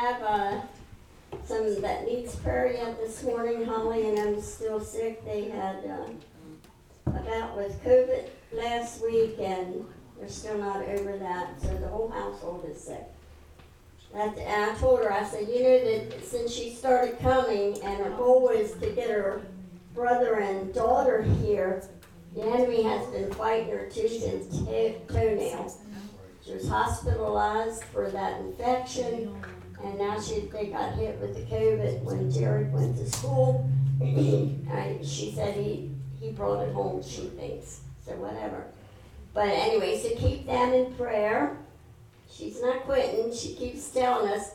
have, uh, some that needs prayer yet this morning, Holly and I'm still sick, they had, uh, about with COVID last week and they're still not over that, so the whole household is sick. And I told her, I said, you know that since she started coming and her goal was to get her brother and daughter here, the enemy has been fighting her tooth and to- toenail. She was hospitalized for that infection, and now she, they got hit with the COVID when Jared went to school. I, she said he, he brought it home, she thinks, so whatever. But anyway, so keep them in prayer. She's not quitting, she keeps telling us,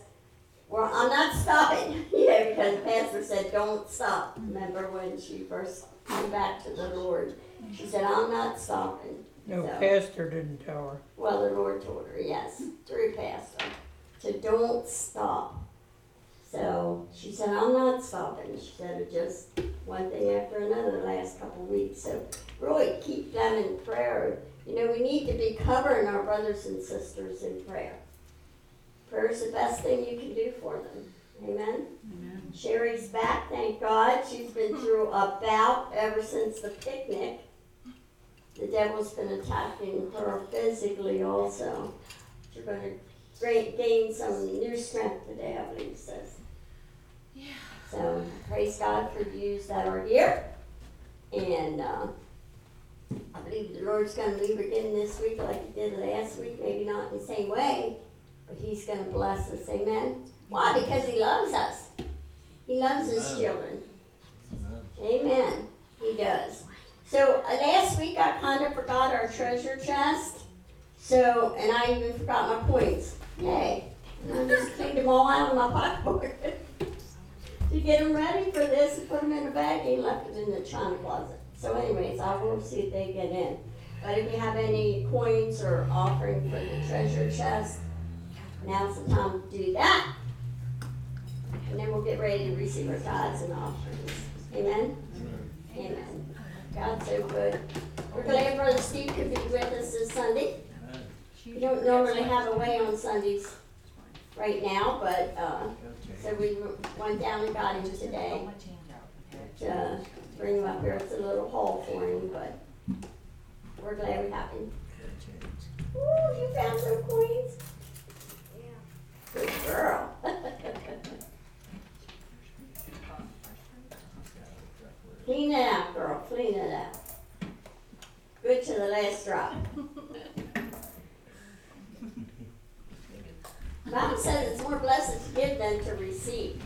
well, I'm not stopping, you know, because the pastor said, don't stop. Remember when she first came back to the Lord? She said, I'm not stopping. No, So- pastor didn't tell her. Well, the Lord told her, yes, through pastor, to don't stop. So she said, I'm not stopping. She said it just one thing after another the last couple of weeks. So really keep them in prayer. You know, we need to be covering our brothers and sisters in prayer. Prayer is the best thing you can do for them. Amen. Sherry's back, thank God. She's been hmm. through a bout ever since the picnic. The devil's been attacking her physically also. She's going to great gain some new strength today, I believe it says. Yeah. So praise God for the youths that are here. And uh, I believe the Lord's going to move again this week like He did last week, maybe not in the same way, but He's going to bless us. Amen. Why? Because He loves us. He loves His Amen. children. Amen. He does. So uh, last week I kind of forgot our treasure chest. So, and I even forgot my points. Yay. And I just cleaned them all out of my pocketbook. to get them ready for this and put them in a bag and left it in the china closet. So anyways, I will see if they get in. But if you have any coins or offering for the treasure chest, now's the time to do that. And then we'll get ready to receive our tithes and offerings. Amen? Amen. God's so good. We're glad Brother Steve could be with us this Sunday. We don't normally have a way on Sundays right now, but, uh, so we went down and got him today. To bring him up here, it's a little haul for him, but we're glad we have him. Ooh, you found some coins? Good girl. Clean it out, girl, clean it out. Good to the last drop. Bible says it's more blessed to give than to receive.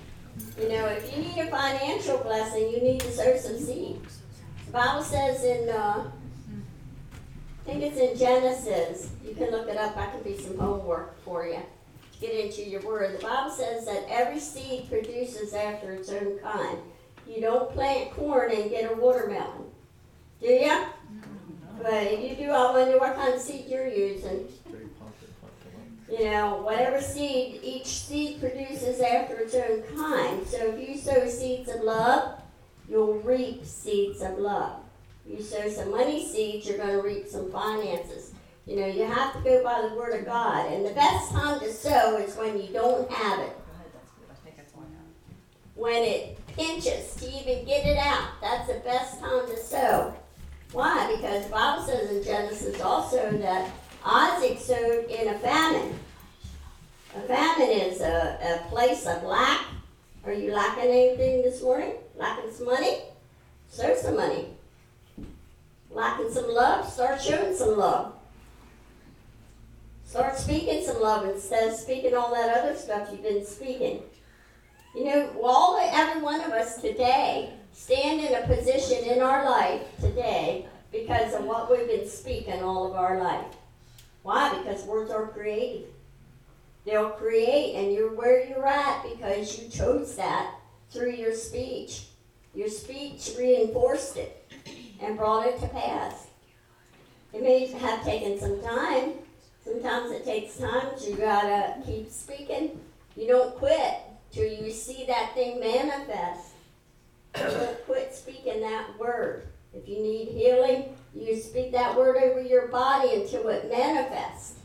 You know, if you need a financial blessing, you need to sow some seed. The Bible says in, uh, I think it's in Genesis, you can look it up, I can be some homework for you. to Get into your word. The Bible says that every seed produces after its own kind. You don't plant corn and get a watermelon, do ya? But if you do, I wonder what kind of seed you're using. You know, whatever seed, each seed produces after its own kind. So if you sow seeds of love, you'll reap seeds of love. You sow some money seeds, you're going to reap some finances. You know, you have to go by the word of God. And the best time to sow is when you don't have it. When it pinches to even get it out. That's the best time to sow. Why? Because the Bible says in Genesis also that Isaac sowed in a famine. A famine is a, a place of lack. Are you lacking anything this morning? Lacking some money? Serve some money. Lacking some love? Start showing some love. Start speaking some love instead of speaking all that other stuff you've been speaking. You know, all every one of us today stand in a position in our life today because of what we've been speaking all of our life. Why? Because words are creative. They'll create, and you're where you're at because you chose that through your speech. Your speech reinforced it and brought it to pass. It may have taken some time. Sometimes it takes time, you gotta keep speaking. You don't quit till you see that thing manifest. Don't quit speaking that word. If you need healing, you speak that word over your body until it manifests.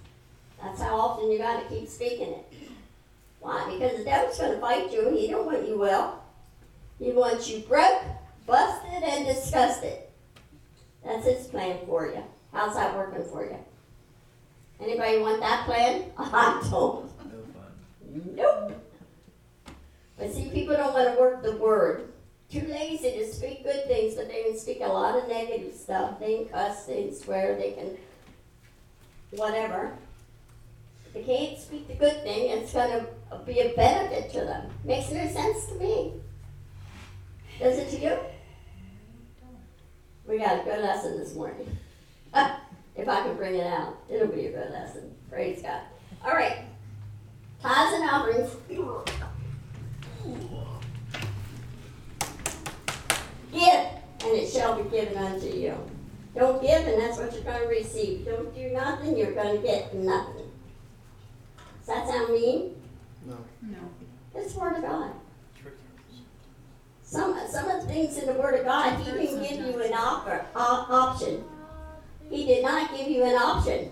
That's how often you got to keep speaking it. Why? Because the devil's going to fight you, and he don't want you well. He wants you broke, busted, and disgusted. That's his plan for you. How's that working for you? Anybody want that plan? I don't. No fun. Nope. But see, people don't want to work the word. Too lazy to speak good things, but they can speak a lot of negative stuff. They can cuss, they can swear, they can whatever. They can't speak the good thing, it's going to be a benefit to them. Makes no sense to me. Does it to you? We got a good lesson this morning. if I can bring it out, it'll be a good lesson. Praise God. All right. Tithes and offerings. Give, and it shall be given unto you. Don't give, and that's what you're going to receive. Don't do nothing, you're going to get nothing. Does that sound mean? No. No. It's the Word of God. Some, some of the things in the Word of God, He didn't give you an offer, op- option. He did not give you an option.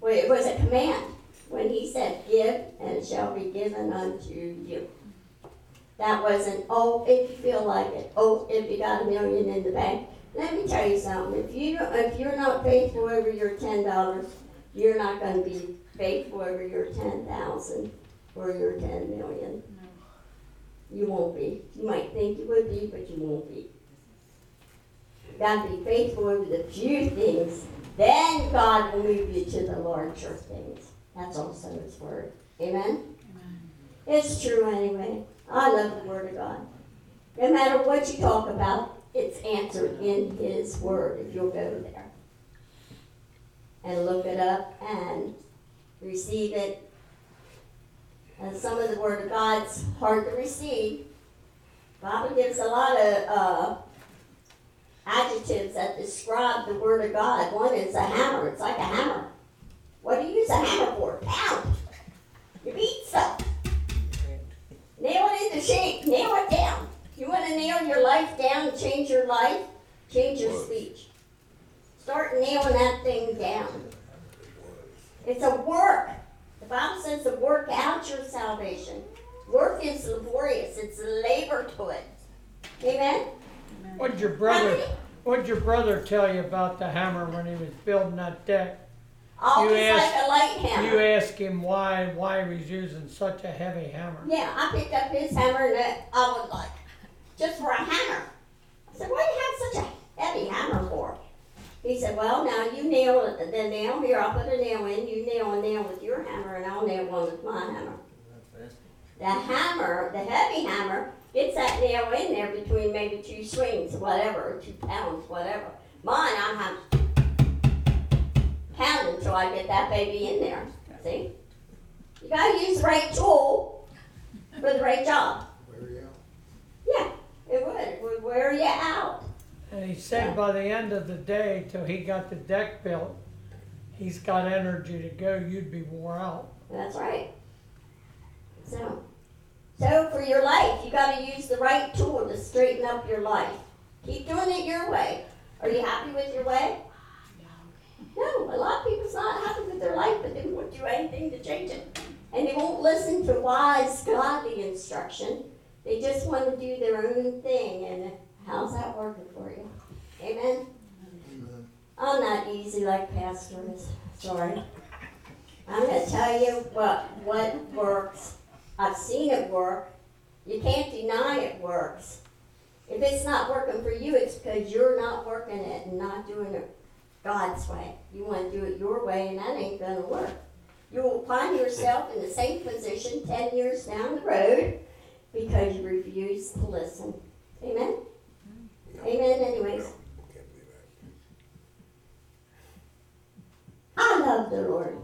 Well, it was a command when He said, Give, and it shall be given unto you. That wasn't, oh, if you feel like it, oh, if you got a million in the bank. Let me tell you something. If you don't, if you're not faithful over your ten dollars, you're not going to be faithful over your ten thousand or your ten million. You won't be. You might think you would be, but you won't be. You got to be faithful over the few things. Then God will move you to the larger things. That's also His word. Amen. It's true anyway. I love the Word of God. No matter what you talk about, it's answered in His Word if you'll go there and look it up and receive it. And some of the Word of God's hard to receive. Bible gives a lot of uh, adjectives that describe the Word of God. One is a hammer. It's like a hammer. What do you use a hammer for? Pound. You beat stuff. Nail it into shape. Nail it down. You want to nail your life down and change your life? Change your speech. Start nailing that thing down. It's a work. The Bible says to work out your salvation. Work is laborious. It's labor to it. Amen. What did your brother, what'd your brother tell you about the hammer when he was building that deck? Always You like a light hammer. You asked him why, why he's using such a heavy hammer. Yeah, I picked up his hammer and I was like, just for a hammer. I said, what do you have such a heavy hammer for? He said, well, now you nail the nail here, I'll put a nail in, you nail a nail with your hammer and I'll nail one with my hammer. The hammer, the heavy hammer, gets that nail in there between maybe two swings, whatever, two pounds, whatever. Mine, I'm having pounding until I get that baby in there. See? You gotta use the right tool for the right job. Wear you out. Yeah, it would. It would wear you out. And he said by the end of the day, till he got the deck built, he's got energy to go, you'd be wore out. That's right. So, so for your life, you got to use the right tool to straighten up your life. Keep doing it your way. Are you happy with your way? No, a lot of people's not happy with their life, but they won't do anything to change it. And they won't listen to wise, godly instruction. They just want to do their own thing. And how's that working for you? Amen? Amen. I'm not easy like pastors. Sorry. I'm going to tell you what, what works. I've seen it work. You can't deny it works. If it's not working for you, it's because you're not working it and not doing it God's way. You want to do it your way, and that ain't going to work. You will find yourself in the same position 10 years down the road because you refuse to listen. Amen? Amen, anyways. I love the Lord.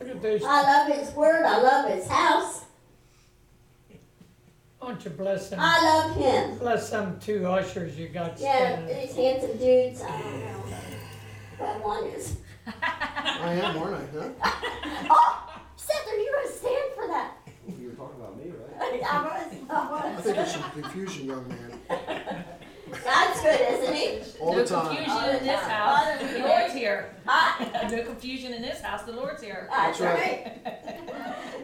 Look at those, I love His Word. I love His house. why don't you bless them, I love Him. bless them two ushers you got Yeah, standing. these handsome dudes. I don't know. That one is. I am, aren't I? Huh? Oh, Seth, are you going to stand for that? You were talking about me, right? I was. I I was. think there's some confusion, young man. That's good, isn't He? All no the time. confusion in this house. The Lord's here. Ah, No confusion in this house. The Lord's here. That's That's right.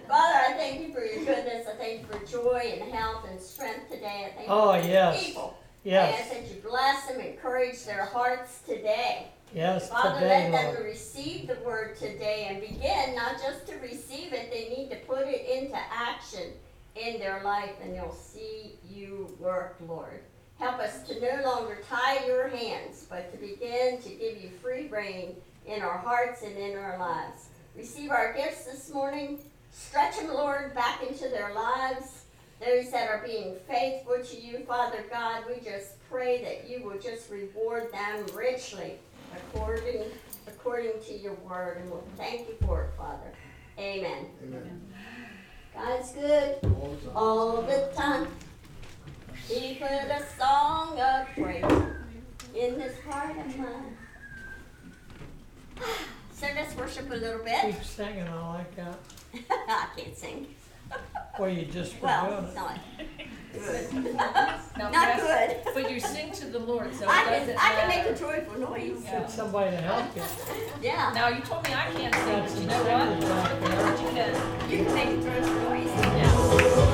Father, I thank you for your goodness. I thank you for joy and health and strength today. I thank you Oh, for the yes. people. I Yes, ask that you bless them, encourage their hearts today. Yes, Father, today, let them Lord. receive the word today and begin not just to receive it, they need to put it into action in their life and they'll see you work, Lord. Help us to no longer tie your hands, but to begin to give you free reign in our hearts and in our lives. Receive our gifts this morning. Stretch them, Lord, back into their lives. Those that are being faithful to you, Father God, we just pray that you will just reward them richly according according to your word, and we'll thank you for it, Father. Amen. Amen. God's good All the time. all the time. He put a song of praise in this heart of mine. So let's worship a little bit. Keep singing, I like that. I can't sing. Well, you just were Well, doing it. not good. Now, Not yes, good. But you sing to the Lord, so it I doesn't can, I can make a joyful noise. Yeah. Get somebody to help you. Yeah, Now, you told me I can't sing, Got but you know what? singers back there. You can. you can make a joyful noise. Oh,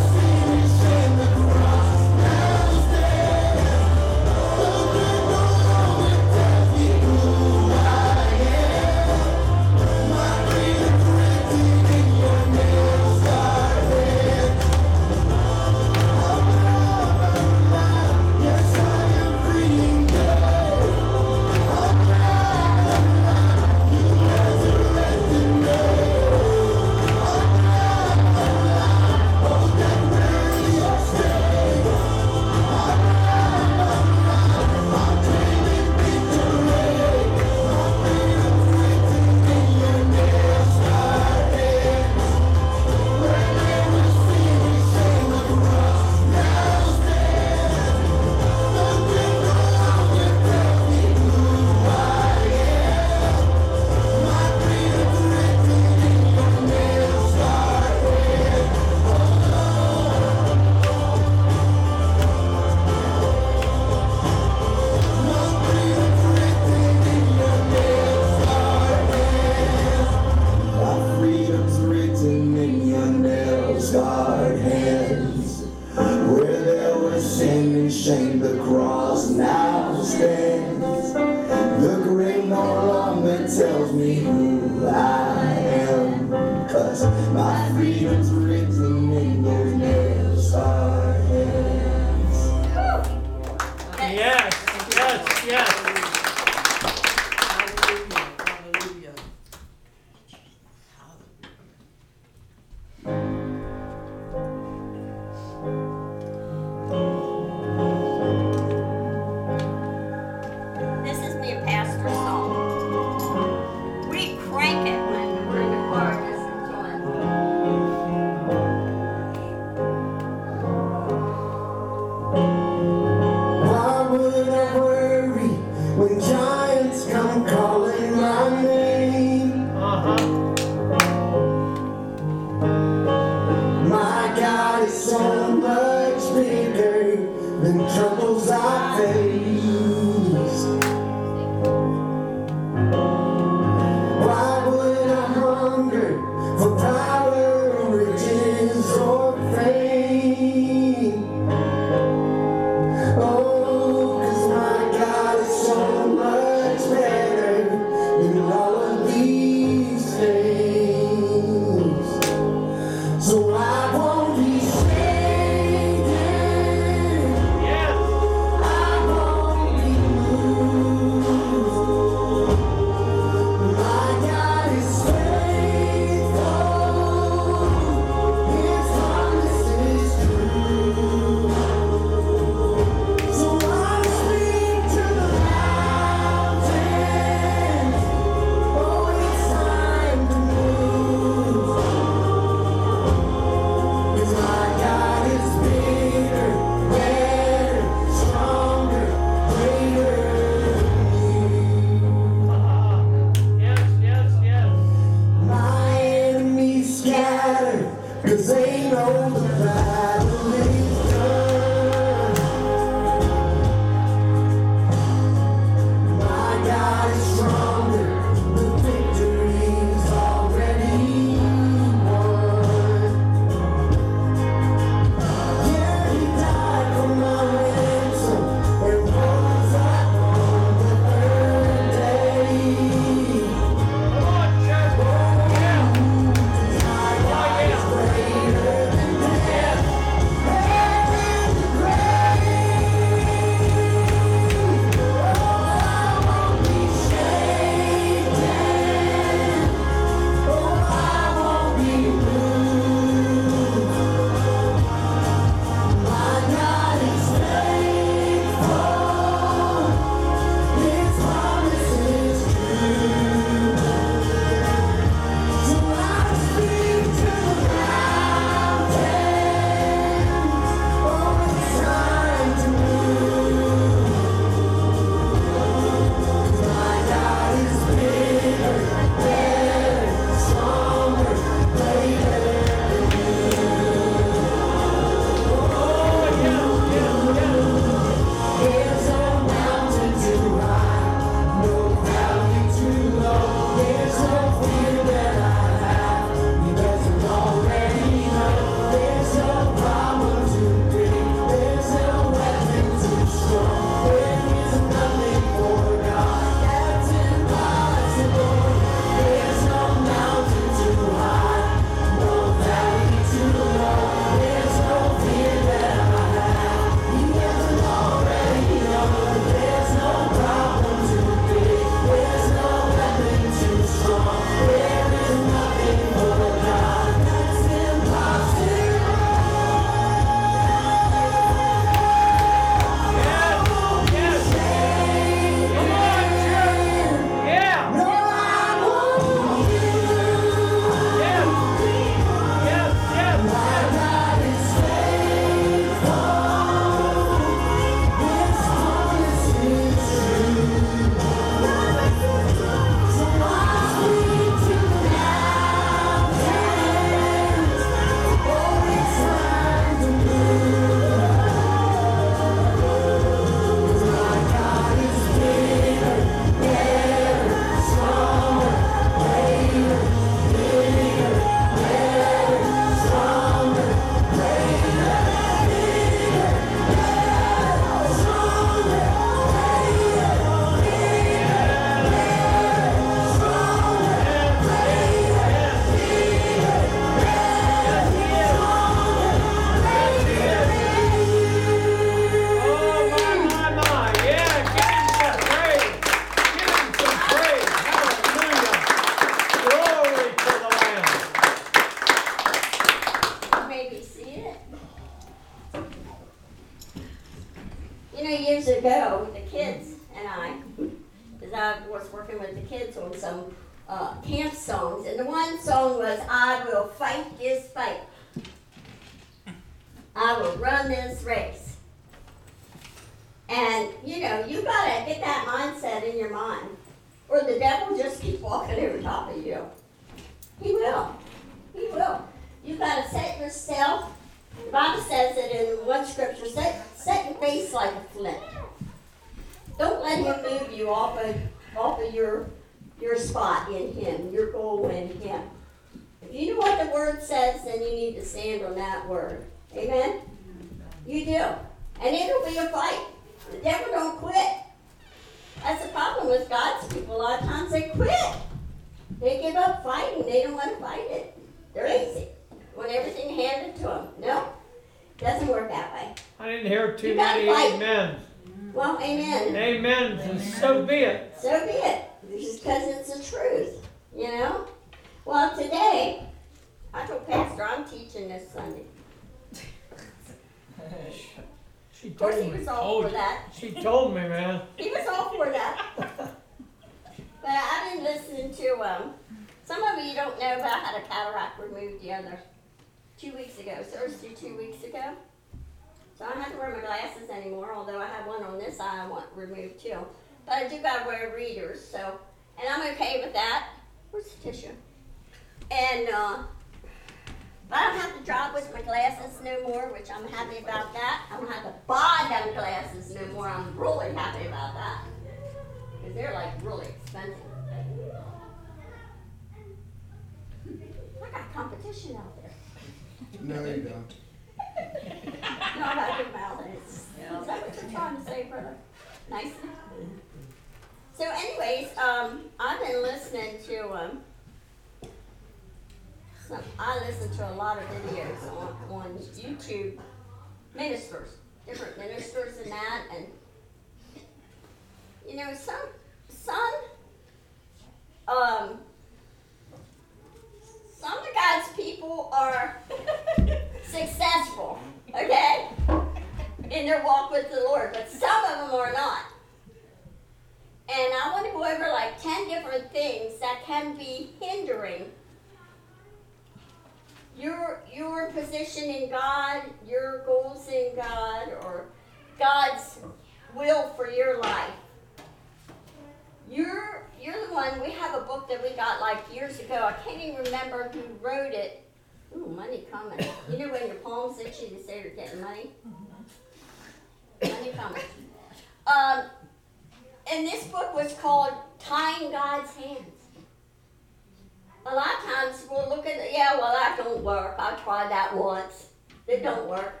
work. I tried that once. It don't work.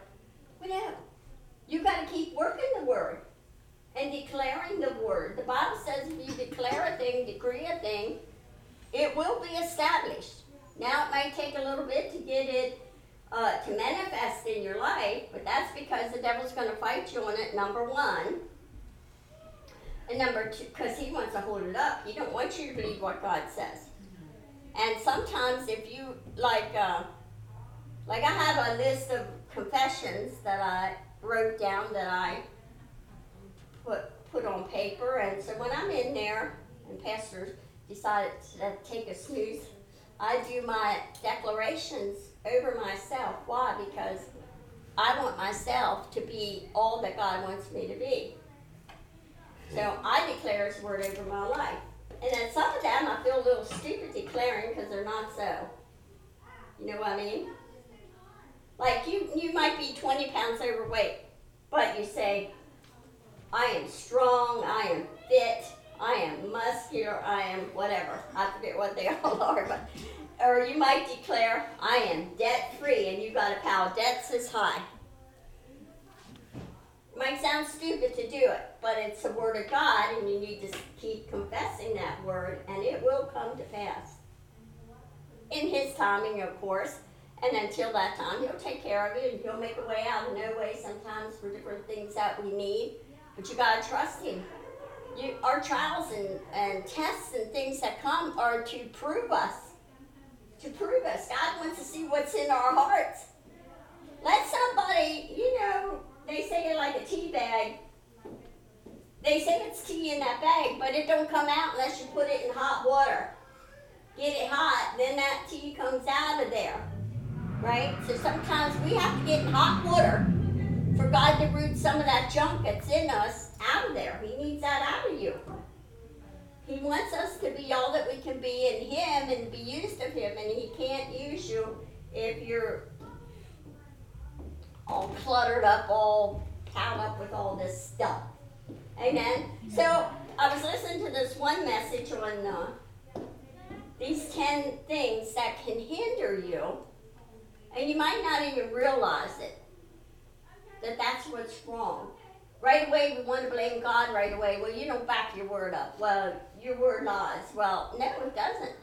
No. You got to keep working the word and declaring the word. The Bible says if you declare a thing, decree a thing, it will be established. Now, it may take a little bit to get it uh, to manifest in your life, but that's because the devil's going to fight you on it, number one. And number two, because he wants to hold it up. He don't want you to believe what God says. And sometimes if you, like, uh, like I have a list of confessions that I wrote down that I put put on paper, and so when I'm in there and pastors decided to take a snooze, I do my declarations over myself. Why? Because I want myself to be all that God wants me to be. So I declare His word over my life. And then some of them I feel a little stupid declaring because they're not so. You know what I mean? Like you, you might be 20 pounds overweight, but you say, I am strong, I am fit, I am muscular, I am whatever. I forget what they all are, but or you might declare, I am debt free, and you got a pile debts this high. Might sound stupid to do it, but it's the word of God, and you need to keep confessing that word, and it will come to pass. In His timing, of course, and until that time, He'll take care of you, and He'll make a way out of no way sometimes for different things that we need. But you gotta trust Him. You, our trials and, and tests and things that come are to prove us. To prove us. God wants to see what's in our hearts. Let somebody, you know, they say it like a tea bag. they say it's tea in that bag, but it don't come out unless you put it in hot water. Get it hot, then that tea comes out of there. Right? So sometimes we have to get in hot water for God to root some of that junk that's in us out of there. He needs that out of you. He wants us to be all that we can be in Him and be used of Him, and He can't use you if you're all cluttered up, all piled up with all this stuff. Amen. So I was listening to this one message on uh, these ten things that can hinder you, and you might not even realize it that that's what's wrong. Right away, we want to blame God right away. Well, you don't back your word up. Well, your word lies. Well, no, it doesn't.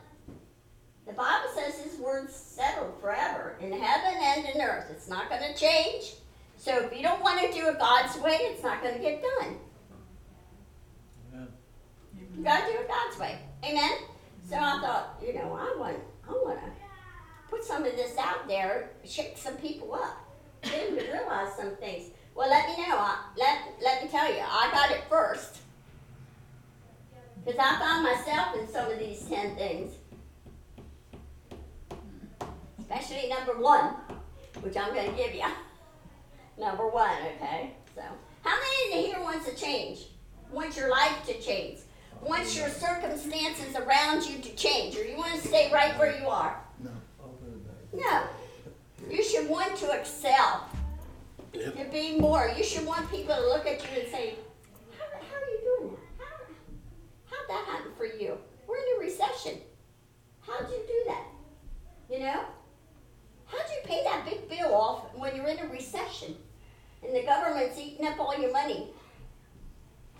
The Bible says His word's settled forever in heaven and in earth. It's not going to change. So if you don't want to do it God's way, it's not going to get done. You got to do it God's way. Amen. So I thought, you know, I want, I want to put some of this out there, shake some people up, get them to realize some things. Well, let me know. I, let let me tell you, I got it first. Because I found myself in some of these ten things. Especially number one, which I'm going to give you. Number one, okay? So, how many here wants to change? Wants your life to change? Wants your circumstances around you to change? Or you want to stay right where you are? No. You should want to excel. To be more. You should want people to look at you and say, how, how are you doing that? How, how'd that happen for you? We're in a recession. How'd you do that? You know? How'd you pay that big bill off when you're in a recession and the government's eating up all your money?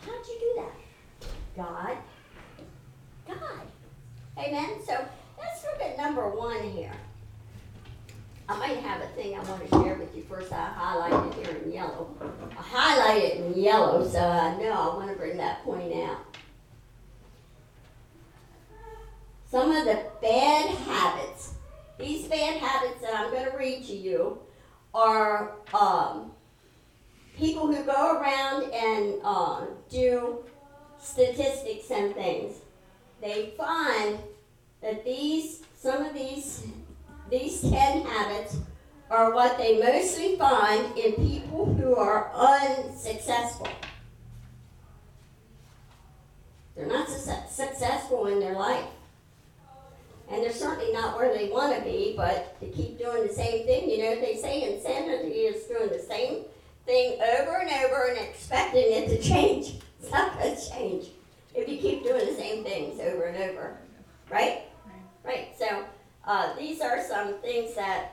How'd you do that? God. God. Amen? So let's look at number one here. I might have a thing I want to share with you first. I highlighted it here in yellow. I highlighted it in yellow, so I know I want to bring that point out. Some of the bad habits. These bad habits that I'm going to read to you are um, people who go around and uh, do statistics and things. They find that these, some of these these 10 habits are what they mostly find in people who are unsuccessful. They're not su- successful in their life. And they're certainly not where they want to be, but they keep doing the same thing. You know, they say insanity is doing the same thing over and over and expecting it to change. It's not going to change if you keep doing the same things over and over. Right? Right. So, uh, these are some things that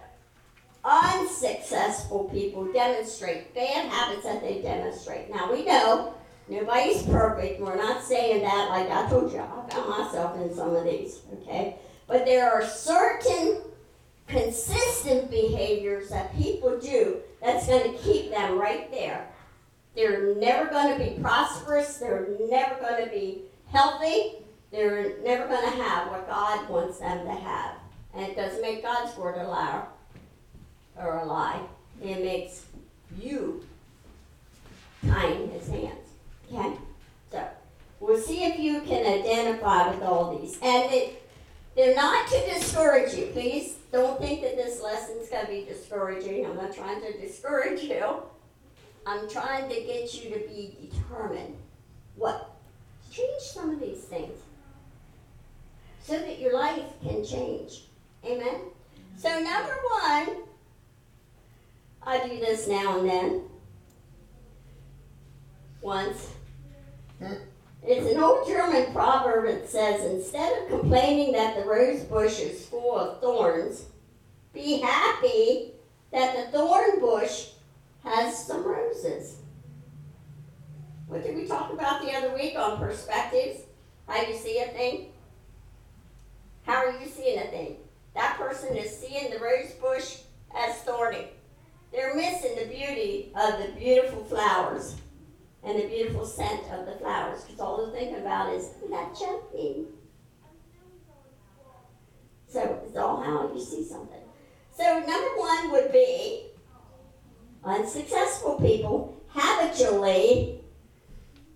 unsuccessful people demonstrate, bad habits that they demonstrate. Now we know nobody's perfect. We're not saying that like I told you. I found myself in some of these, okay? But there are certain consistent behaviors that people do that's going to keep them right there. They're never going to be prosperous. They're never going to be healthy. They're never going to have what God wants them to have. And it doesn't make God's word a liar or a lie. It makes you tying his hands. Okay? So we'll see if you can identify with all these. And it, they're not to discourage you. Please don't think that this lesson's going to be discouraging. I'm not trying to discourage you. I'm trying to get you to be determined. What? Change some of these things so that your life can change. Amen? So, number one, I do this now and then. Once. Hmm. It's an old German proverb that says instead of complaining that the rose bush is full of thorns, be happy that the thorn bush has some roses. What did we talk about the other week on perspectives? How you see a thing? How are you seeing a thing? That person is seeing the rose bush as thorny. They're missing the beauty of the beautiful flowers and the beautiful scent of the flowers because all they're thinking about is that jumping. So it's all how you see something. So number one would be unsuccessful people habitually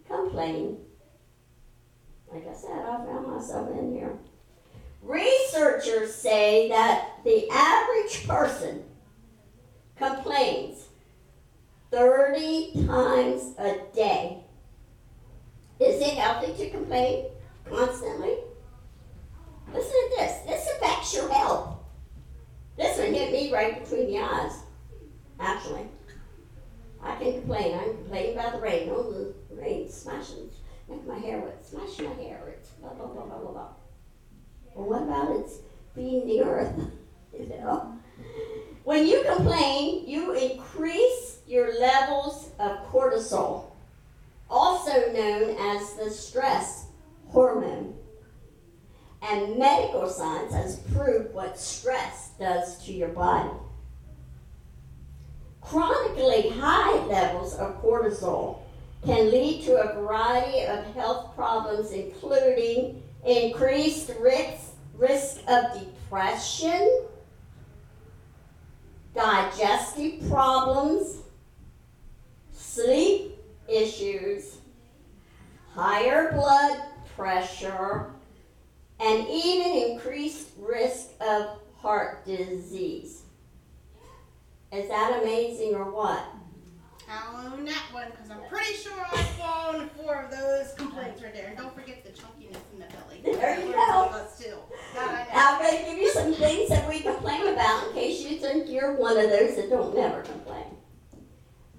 complain. Like I said, I found myself in here. Researchers say that the average person complains 30 times a day. Is it healthy to complain constantly? Listen to this. This affects your health. This one hit me right between the eyes, actually. I can complain. I can complain about the rain. Oh, the rain smashing, making my hair wet, smashing my hair. It's blah, blah, blah, blah, blah, blah. Well, what about it's being the earth? You know? When you complain, you increase your levels of cortisol, also known as the stress hormone. And medical science has proved what stress does to your body. Chronically high levels of cortisol can lead to a variety of health problems, including increased risk, risk of depression, digestive problems, sleep issues, higher blood pressure, and even increased risk of heart disease. Is that amazing or what? I'll own that one because I'm pretty sure I fall on four of those complaints right there. And don't forget the belly. There you go. one's Us too. That I know. Now, I'm going to give you some things that we complain about in case you think you're one of those that don't never complain.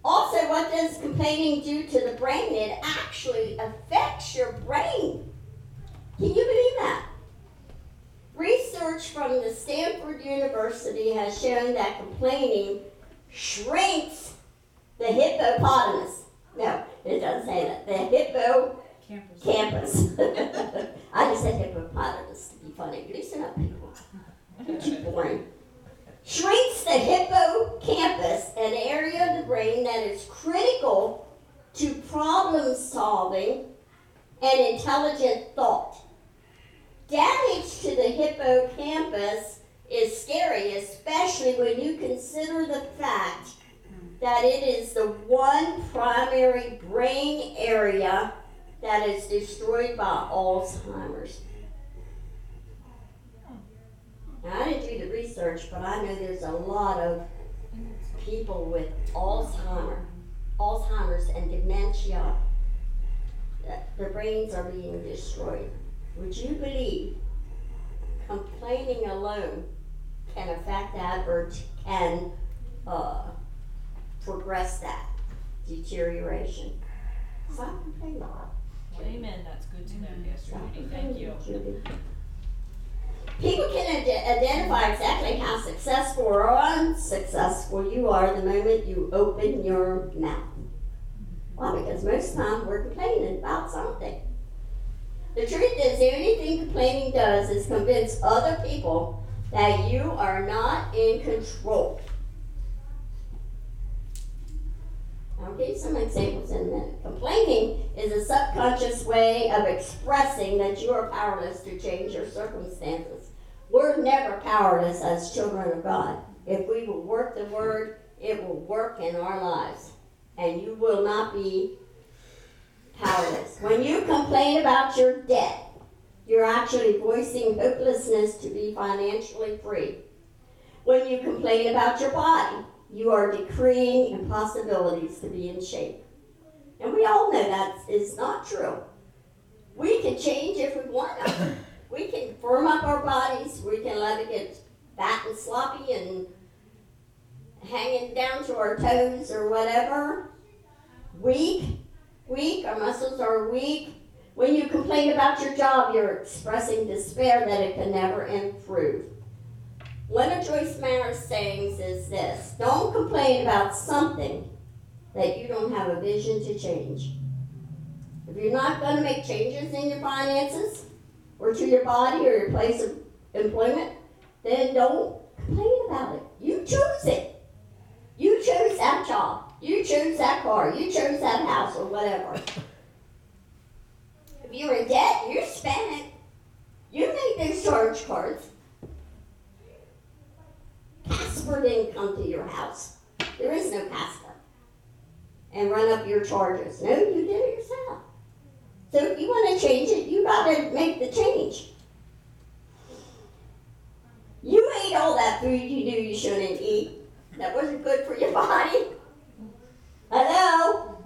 Also, what does complaining do to the brain? It actually affects your brain. Can you believe that? Research from the Stanford University has shown that complaining shrinks the hippopotamus. No, it doesn't say that. The hippo Campers. campus. I just said hippopotamus to be funny. Loosen up, people. Too boring. Shrinks the hippocampus, an area of the brain that is critical to problem solving and intelligent thought. Damage to the hippocampus is scary, especially when you consider the fact that it is the one primary brain area that is destroyed by Alzheimer's. Now, I didn't do the research, but I know there's a lot of people with Alzheimer, Alzheimer's and dementia. Their brains are being destroyed. Would you believe complaining alone can affect that or can uh, progress that deterioration? Amen, that's good to know, mm-hmm. Pastor Judy, thank you. People can ide- identify exactly how successful or unsuccessful you are the moment you open your mouth. Why? Because most of the time we're complaining about something. The truth is, the only thing complaining does is convince other people that you are not in control. I'll give you some examples in a minute. Complaining is a subconscious way of expressing that you are powerless to change your circumstances. We're never powerless as children of God. If we will work the word, it will work in our lives. And you will not be powerless. When you complain about your debt, you're actually voicing hopelessness to be financially free. When you complain about your body, you are decreeing impossibilities to be in shape. And we all know that is not true. We can change if we want to. We can firm up our bodies. We can let it get fat and sloppy and hanging down to our toes or whatever. Weak, weak. Our muscles are weak. When you complain about your job, you're expressing despair that it can never improve. One of Joyce Meyer's sayings is this Don't complain about something that you don't have a vision to change. If you're not going to make changes in your finances or to your body or your place of employment, then don't complain about it. You choose it. You choose that job. You choose that car. You choose that house or whatever. If you're in debt, you spend it. You make those charge cards. Casper didn't come to your house. There is no Casper. And run up your charges. No, you did it yourself. So if you want to change it, you got to make the change. You ate all that food you knew you shouldn't eat. That wasn't good for your body. Hello?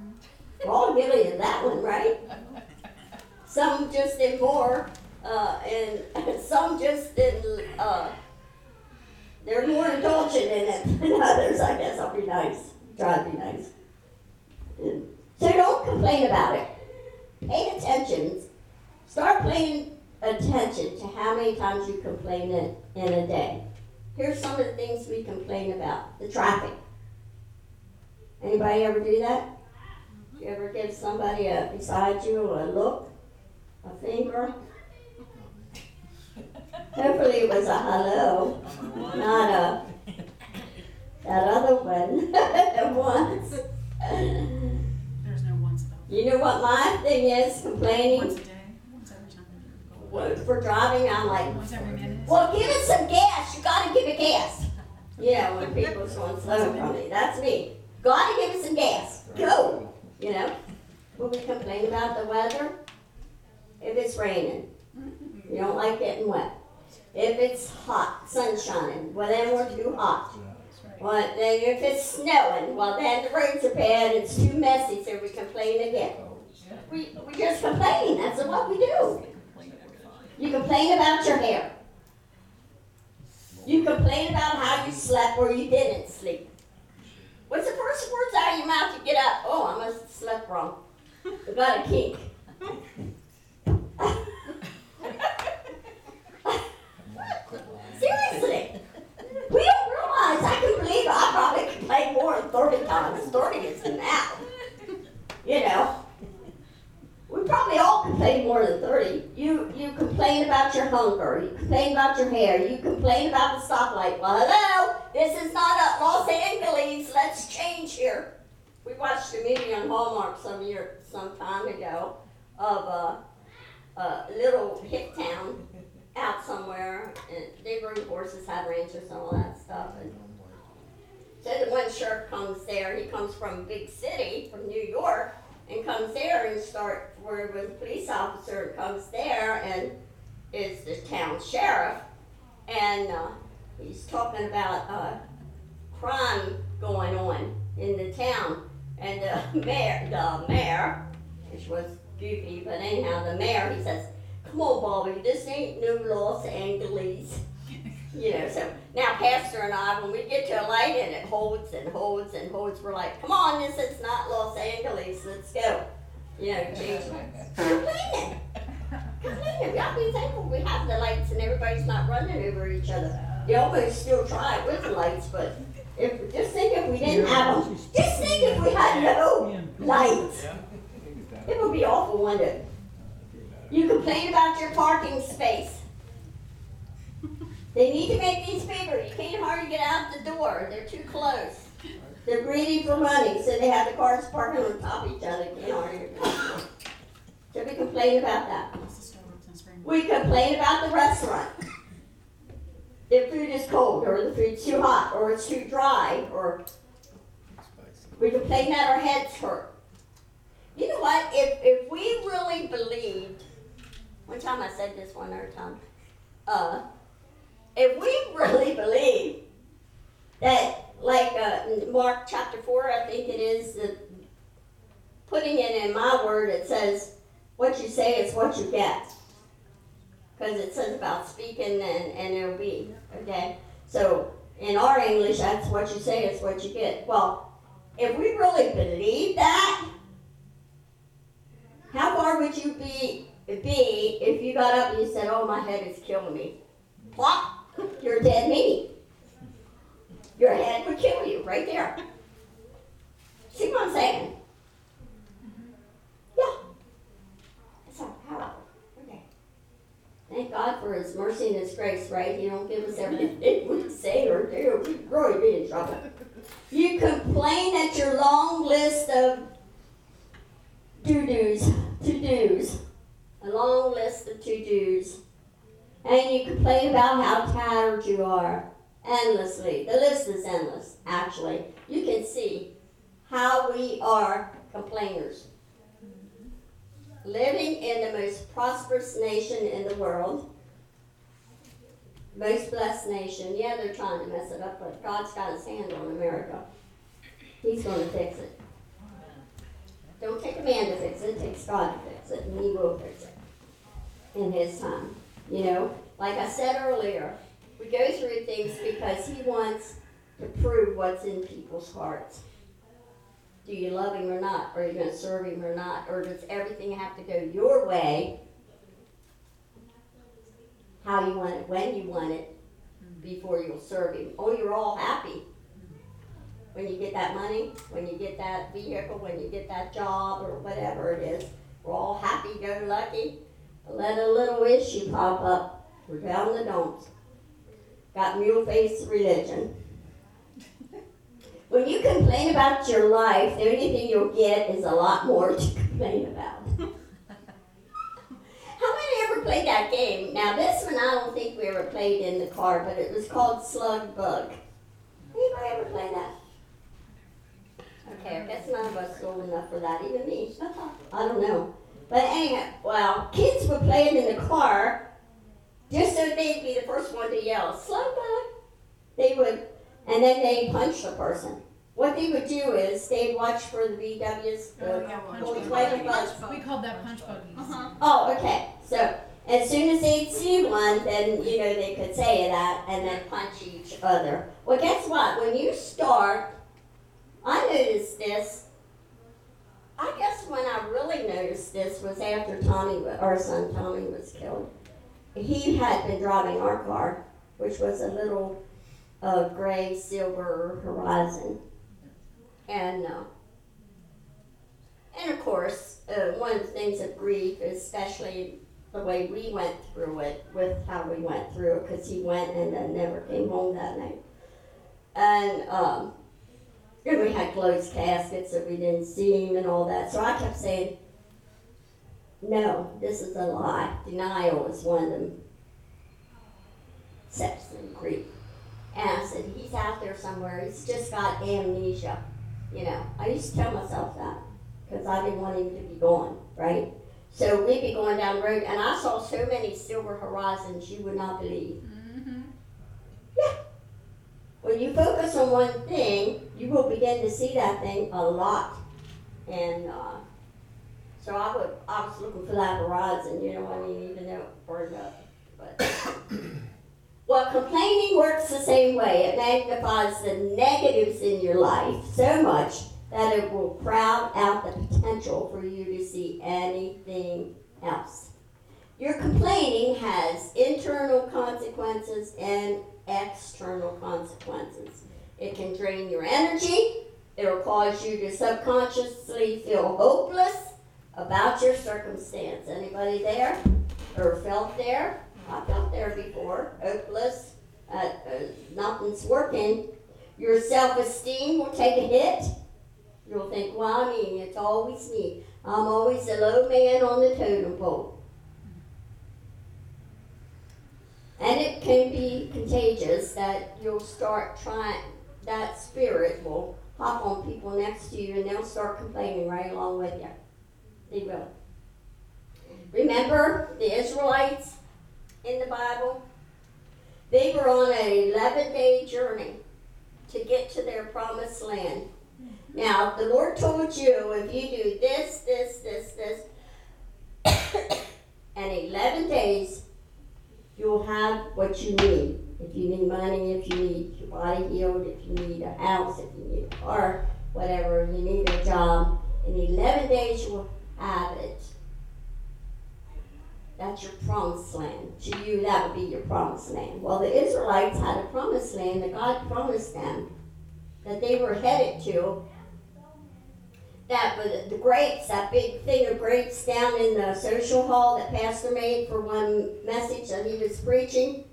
We're all guilty of that one, right? Some just in more, uh, and some just in, uh, they're more indulgent in it than others, I guess. I'll be nice. Try to be nice. So don't complain about it. Pay attention. Start paying attention to how many times you complain in, in a day. Here's some of the things we complain about. The traffic. Anybody ever do that? You ever give somebody a, beside you a look, a finger? Hopefully it was a hello, not a, that other one, once. There's no once about You know what my thing is, complaining once a day, once every time we do. For driving, I'm like, Once every minute. well, give it some gas. You gotta give it gas. You know, when people's going slow from me, that's me. Gotta give it some gas. Go. You know, when we complain about the weather, if it's raining, you don't like getting wet. If it's hot, sunshine, well then we're too hot. Well, then if it's snowing, well then the roads are bad, it's too messy, so we complain again. We, we just complain, that's what we do. You complain about your hair. You complain about how you slept or you didn't sleep. What's the first words out of your mouth you get up? Oh, I must have slept wrong. I got a kink. Seriously. We don't realize, I can probably complained more than 30 times. 30 is enough. You know. We probably all complain more than 30. You you complain about your hunger. You complain about your hair. You complain about the stoplight. Well, hello, this is not a Los Angeles. Let's change here. We watched a movie on Hallmark some year, some time ago of a, a little hick town out somewhere, and they rode horses, had ranches, and all that stuff. And so the one sheriff comes there. He comes from big city, from New York, and comes there and start where was a police officer and comes there and is the town sheriff. And uh, he's talking about uh, crime going on in the town. And the mayor the mayor which was goofy but anyhow the mayor he says come on bobby this ain't New los angeles you know, so now Pastor and I, when we get to a light and it holds and holds and holds, we're like, come on, this is not Los Angeles, let's go. You know, change Complaining. Complaining. To be thankful we have the lights and everybody's not running over each other. You always still try it with the lights, but if, just think if we didn't have them. Just think if we had no lights. It would be awful, wouldn't it? You complain about your parking space. They need to make these bigger. You can't hardly get out the door. They're too close. They're greedy for money, so they have the cars parking on top of each other. Can't hardly get out. We complain about that. We complain about the restaurant. The food is cold, or the food's too hot, or it's too dry, or we complain that our heads hurt. You know what? If if we really believed, one time I said this one other time, uh, if we really believe that, like uh, Mark chapter four, I think it is, that putting it in my word, it says, "What you say is what you get." because it says about speaking and, and it'll be okay? So in our english that's what you say is what you get. Well if we really believe that how far would you be be if you got up and you said oh my head is killing me. Plop you're dead meat. Your head would kill you right there. See what i'm saying? Yeah. That's how powerful okay. Thank God for His mercy and His grace, right? He don't give us everything we say or do. We'd really be in trouble. You complain at your long list of to-dos, to-dos, a long list of to-dos, and you complain about how tired you are endlessly. The list is endless, actually. You can see how we are complainers. living in the most prosperous nation in the world, most blessed nation. Yeah, they're trying to mess it up, but God's got his hand on America. He's going to fix it. Don't take a man to fix it, it takes God to fix it, and he will fix it in his time. You know, like I said earlier, we go through things because he wants to prove what's in people's hearts. Do you love him or not? Are you going to serve him or not? Or does everything have to go your way? How you want it, when you want it, before you'll serve him. Oh, you're all happy when you get that money, when you get that vehicle, when you get that job, or whatever it is. We're all happy go lucky. Let a little issue pop up. We're down the dumps. Got mule face religion. When you complain about your life, the only thing you'll get is a lot more to complain about. How many ever played that game? Now, this one I don't think we ever played in the car, but it was called Slug Bug. Anybody ever play that? Okay, I guess none of us old enough for that, even me. I don't know. But anyhow, well, kids were playing in the car just so they'd be the first one to yell, slow Bug. They would and then they punch the person. What they would do is they'd watch for the VWs, Oh, the yeah, punch Volkswagen buggies. bus. We called that punch buggies. Uh-huh. Oh, okay. So as soon as they'd see one, then you know they could say that and then punch each other. Well, guess what? When you start, I noticed this. I guess when I really noticed this was after Tommy, our son Tommy, was killed. He had been driving our car, which was a little uh, gray silver Horizon, and. Uh, and of course, uh, one of the things of grief, especially the way we went through it, with how we went through it, because he went and then never came home that night. And, um, and we had closed caskets so we didn't see him and all that. So I kept saying, no, this is a lie. Denial is one of them steps in grief. And I said, he's out there somewhere. He's just got amnesia. You know, I used to tell myself that because I didn't want him to be gone, right? So we'd be going down the road, and I saw so many silver horizons you would not believe. Mm-hmm. Yeah. When you focus on one thing, you will begin to see that thing a lot. And uh, so I would, I was looking for that horizon, you know what I mean, even though it burned up. But well, complaining works the same way. It magnifies the negatives in your life so much that it will crowd out the potential for you to see anything else. Your complaining has internal consequences and external consequences. It can drain your energy. It will cause you to subconsciously feel hopeless about your circumstance. Anybody there? Or felt there? I felt there before. Hopeless. Uh, uh, nothing's working. Your self-esteem will take a hit. You'll think, well, I mean, it's always me. I'm always the low man on the totem pole. And it can be contagious that you'll start trying, that spirit will hop on people next to you and they'll start complaining right along with you. They will. Remember the Israelites in the Bible? They were on an 11 day journey to get to their promised land. Now, the Lord told you if you do this, this, this, this, and 11 days, you'll have what you need. If you need money, if you need your body healed, if you need a house, if you need a car, whatever, you need a job, in 11 days you will have it. That's your promised land. To you, that would be your promised land. Well, the Israelites had a promised land that God promised them that they were headed to. That was the grapes, that big thing of grapes down in the social hall that Pastor made for one message that he was preaching.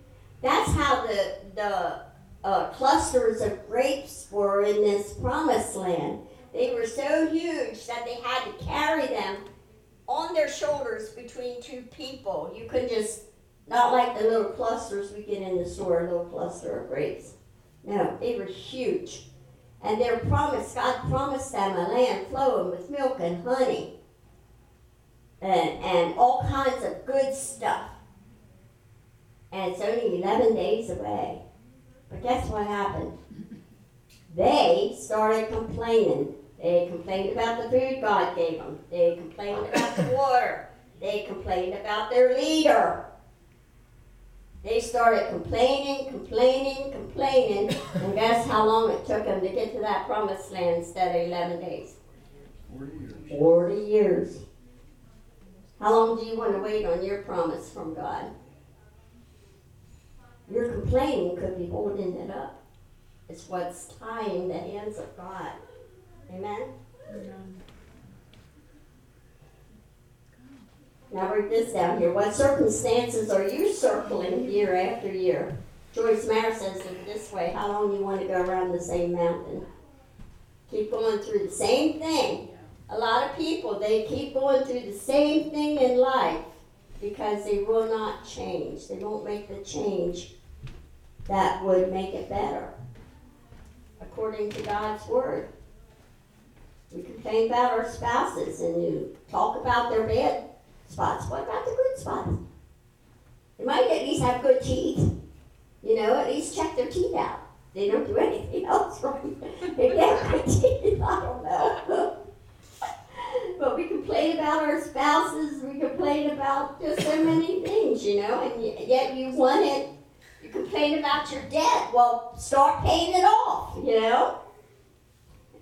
That's how the the uh, clusters of grapes were in this promised land. They were so huge that they had to carry them on their shoulders between two people. You couldn't just, not like the little clusters we get in the store, a little cluster of grapes. No, they were huge. And their promise, God promised them a land flowing with milk and honey. and, and all kinds of good stuff. And it's only 11 days away. But guess what happened? They started complaining. They complained about the food God gave them. They complained about the water. They complained about their leader. They started complaining, complaining, complaining, and guess how long it took them to get to that promised land instead of 11 days? Forty years. 40 years. How long do you want to wait on your promise from God? Your complaining could be holding it up. It's what's tying the hands of God. Amen? Amen. Now write this down here. What circumstances are you circling year after year? Joyce Meyer says it this way How long do you want to go around the same mountain? Keep going through the same thing. A lot of people, they keep going through the same thing in life because they will not change. They won't make the change that would make it better according to God's word. We complain about our spouses and you talk about their bad spots. What about the good spots? They might at least have good teeth. You know, at least check their teeth out. They don't do anything else right. They have good teeth. I don't know. but we complain about our spouses. We complain about just so many things, you know, and yet you want it. You complain about your debt. Well, start paying it off, you know,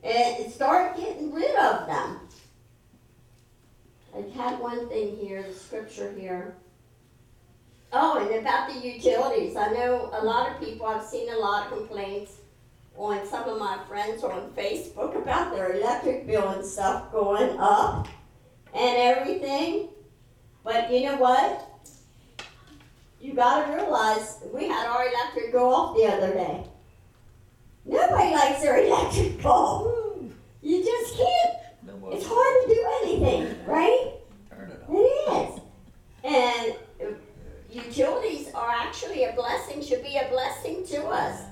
and start getting rid of them. I had one thing here, the scripture here. Oh, and about the utilities. I know a lot of people, I've seen a lot of complaints on some of my friends on Facebook about their electric bill and stuff going up and everything. But you know what? You gotta realize we had our electric go off the other day. Nobody likes their electric go. You just can't it's hard to do anything, right? Turn it It is. And utilities are actually a blessing, should be a blessing to us.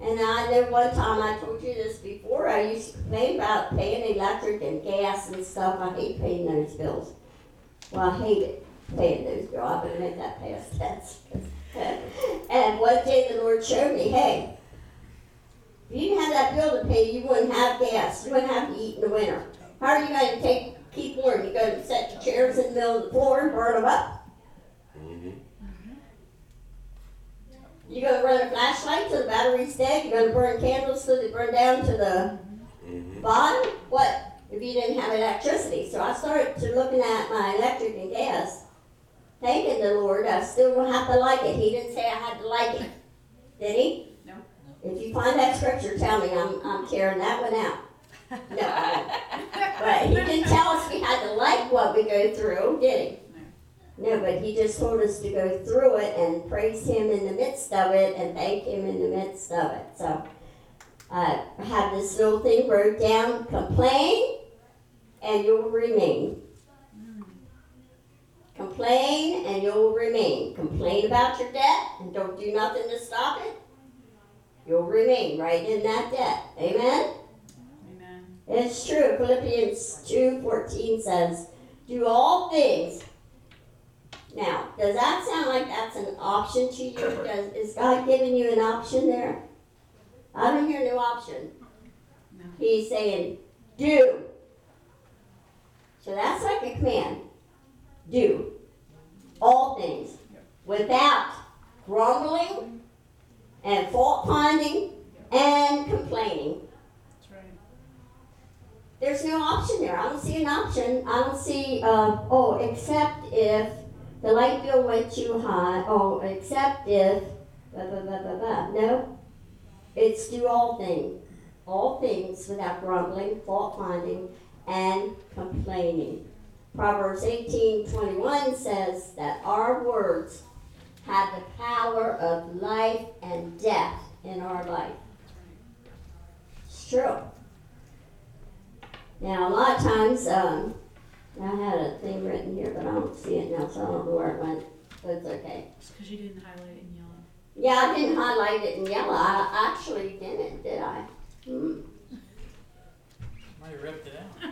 And I know one time I told you this before, I used to complain about paying electric and gas and stuff. I hate paying those bills. Well, I hate it, paying those bills. I'm gonna make that past tense. and one day the Lord showed me, hey, if you didn't have that bill to pay, you wouldn't have gas. You wouldn't have to eat in the winter. How are you going to take keep warm? You going to set your chairs in the middle of the floor and burn them up? You going to run a flashlight till the battery's dead? You going to burn candles till they burn down to the mm-hmm. bottom? What if you didn't have electricity? So I started to looking at my electric and gas, thanking the Lord. I still don't have to like it. He didn't say I had to like it, did he? No. If you find that scripture, tell me. I'm I'm tearing that one out. No, I won't. But he didn't tell us we had to like what we go through, did he? No, but he just told us to go through it and praise him in the midst of it and thank him in the midst of it. So uh, I have this little thing wrote down complain and you'll remain. Complain and you'll remain. Complain about your debt and don't do nothing to stop it. You'll remain right in that debt. Amen? Amen. It's true. Philippians 2:14 says, "Do all things." Now, does that sound like that's an option to you? Does, is God giving you an option there? I don't hear no option. No. He's saying, "Do." So that's like a command. Do all things without grumbling and fault finding and complaining. That's right. There's no option there. I don't see an option. I don't see, uh, oh, except if the light bill went too high. Oh, except if, blah, blah, blah, blah, blah. No. It's do all things. All things without grumbling, fault finding, and complaining. Proverbs 18 21 says that our words have the power of life and death in our life. It's true. Now, a lot of times, um, I had a thing written here, but I don't see it now, so I don't know where it went, but it's okay. It's because you didn't highlight in yellow. Yeah, I didn't highlight it in yellow, I actually didn't, did I? Hmm. Might have ripped it out.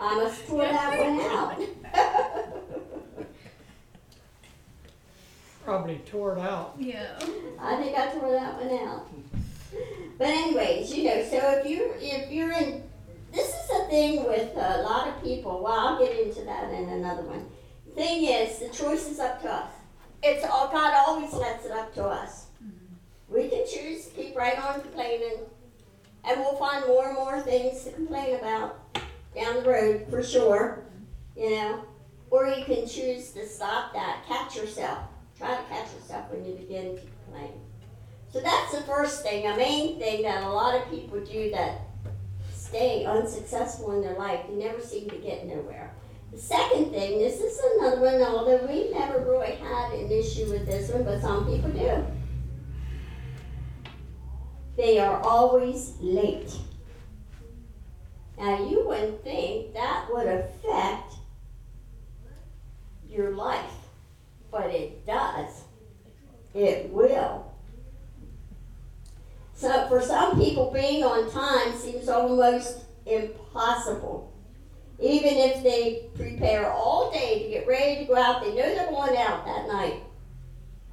I must pour that one out. Probably tore it out. Yeah. I think I tore that one out. But anyways, you know, so if you're if you're in this is a thing with a lot of people. Well, I'll get into that in another one. Thing is, the choice is up to us. It's all God always lets it up to us. Mm-hmm. We can choose to keep right on complaining, and we'll find more and more things to complain about down the road for sure. You know, or you can choose to stop that, catch yourself. Try to catch yourself when you begin to complain. So that's the first thing, a main thing that a lot of people do that stay unsuccessful in their life. They never seem to get nowhere. The second thing, this is another one, although we never really had an issue with this one, but some people do. They are always late. Now, you wouldn't think that would affect your life, but it does. It will. So, for some people, being on time seems almost impossible. Even if they prepare all day to get ready to go out, they know they're going out that night.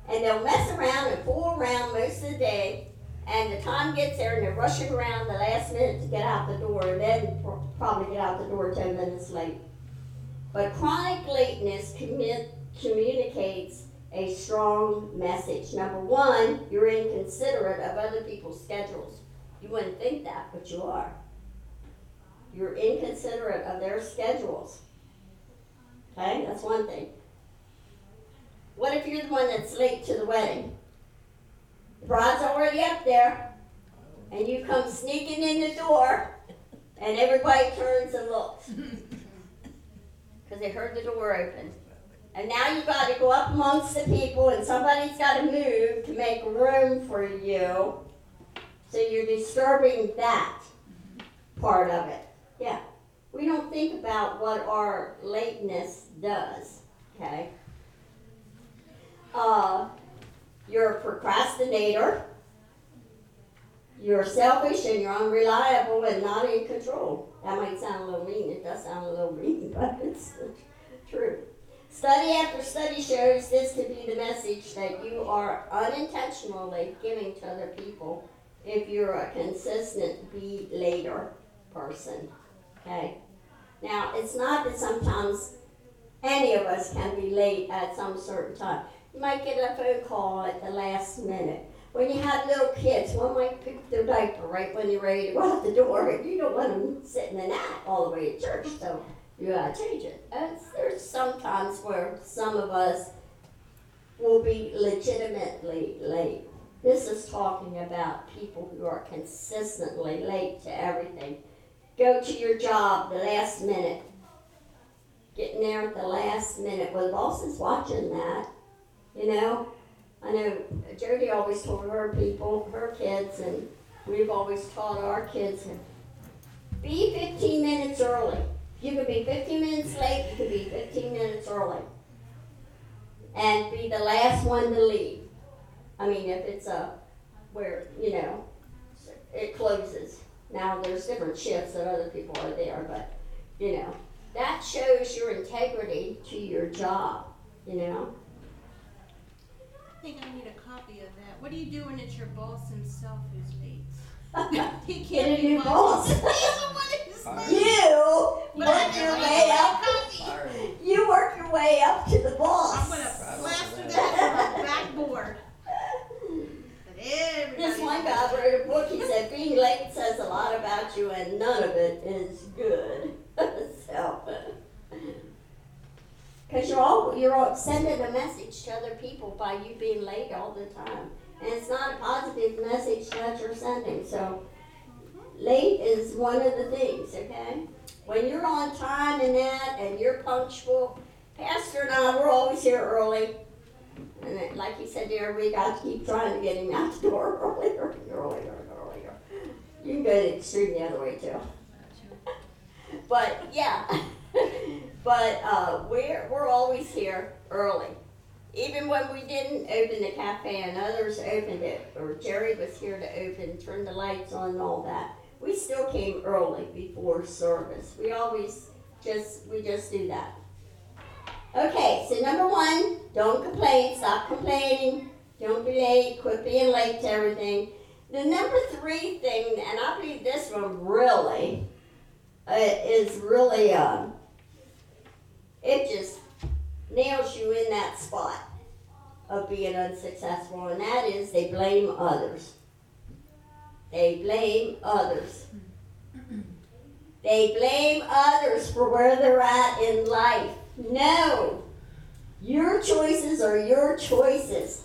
And they'll mess around and fool around most of the day. And the time gets there and they're rushing around the last minute to get out the door, and then pro- probably get out the door 10 minutes late. But chronic lateness communicates a strong message. Number one, you're inconsiderate of other people's schedules. You wouldn't think that, but you are. You're inconsiderate of their schedules. Okay, that's one thing. What if you're the one that's late to the wedding? The bride's already up there, and you come sneaking in the door, and everybody turns and looks because they heard the door open. And now you've got to go up amongst the people, and somebody's got to move to make room for you. So you're disturbing that part of it. Yeah. We don't think about what our lateness does. Okay. Uh, you're a procrastinator. You're selfish and you're unreliable and not in control. That might sound a little mean. It does sound a little mean, but it's the truth. Study after study shows this to be the message that you are unintentionally giving to other people if you're a consistent be later person. Okay? Now, it's not that sometimes any of us can be late at some certain time. You might get a phone call at the last minute. When you have little kids, one might pick up their diaper right when you're ready to go out the door, and you don't want them sitting in that all the way to church, so gotta change it. And there's some times where some of us will be legitimately late. This is talking about people who are consistently late to everything. Go to your job the last minute. Getting there at the last minute. Well, the boss is watching that. You know? I know Jody always told her people, her kids, and we've always taught our kids be 15 minutes early. You could be 15 minutes late, you could be 15 minutes early. And be the last one to leave. I mean, if it's a, where, you know, it closes. Now, there's different shifts that other people are there, but, you know, that shows your integrity to your job, you know? I think I need a copy of that. What do you do when it's your boss himself who's late? he Get can't a be new boss. He's the one who's Fire. late. You But work your way up. Sorry. You work your way up to the boss. I'm gonna plaster that on backboard. This one guy wrote a book. He said being late says a lot about you, and none of it is good. so, because you're all you're all sending a message to other people by you being late all the time, and it's not a positive message that you're sending. So, late is one of the things. Okay, when you're on time and that, and you're punctual. Pastor and I, we're always here early. And like he said there, we got to keep trying to get him out the door earlier and earlier and earlier. You can go to the extreme the other way too. But yeah, but uh, we're we're always here early. Even when we didn't open the cafe and others opened it, or Jerry was here to open, turn the lights on and all that, we still came early before service. We always just we just do that. Okay, so number one, don't complain, stop complaining, don't be late, quit being late to everything. The number three thing, and I believe this one really uh, is really, um, it just nails you in that spot of being unsuccessful, and that is they blame others. They blame others. They blame others for where they're at in life. No. Your choices are your choices.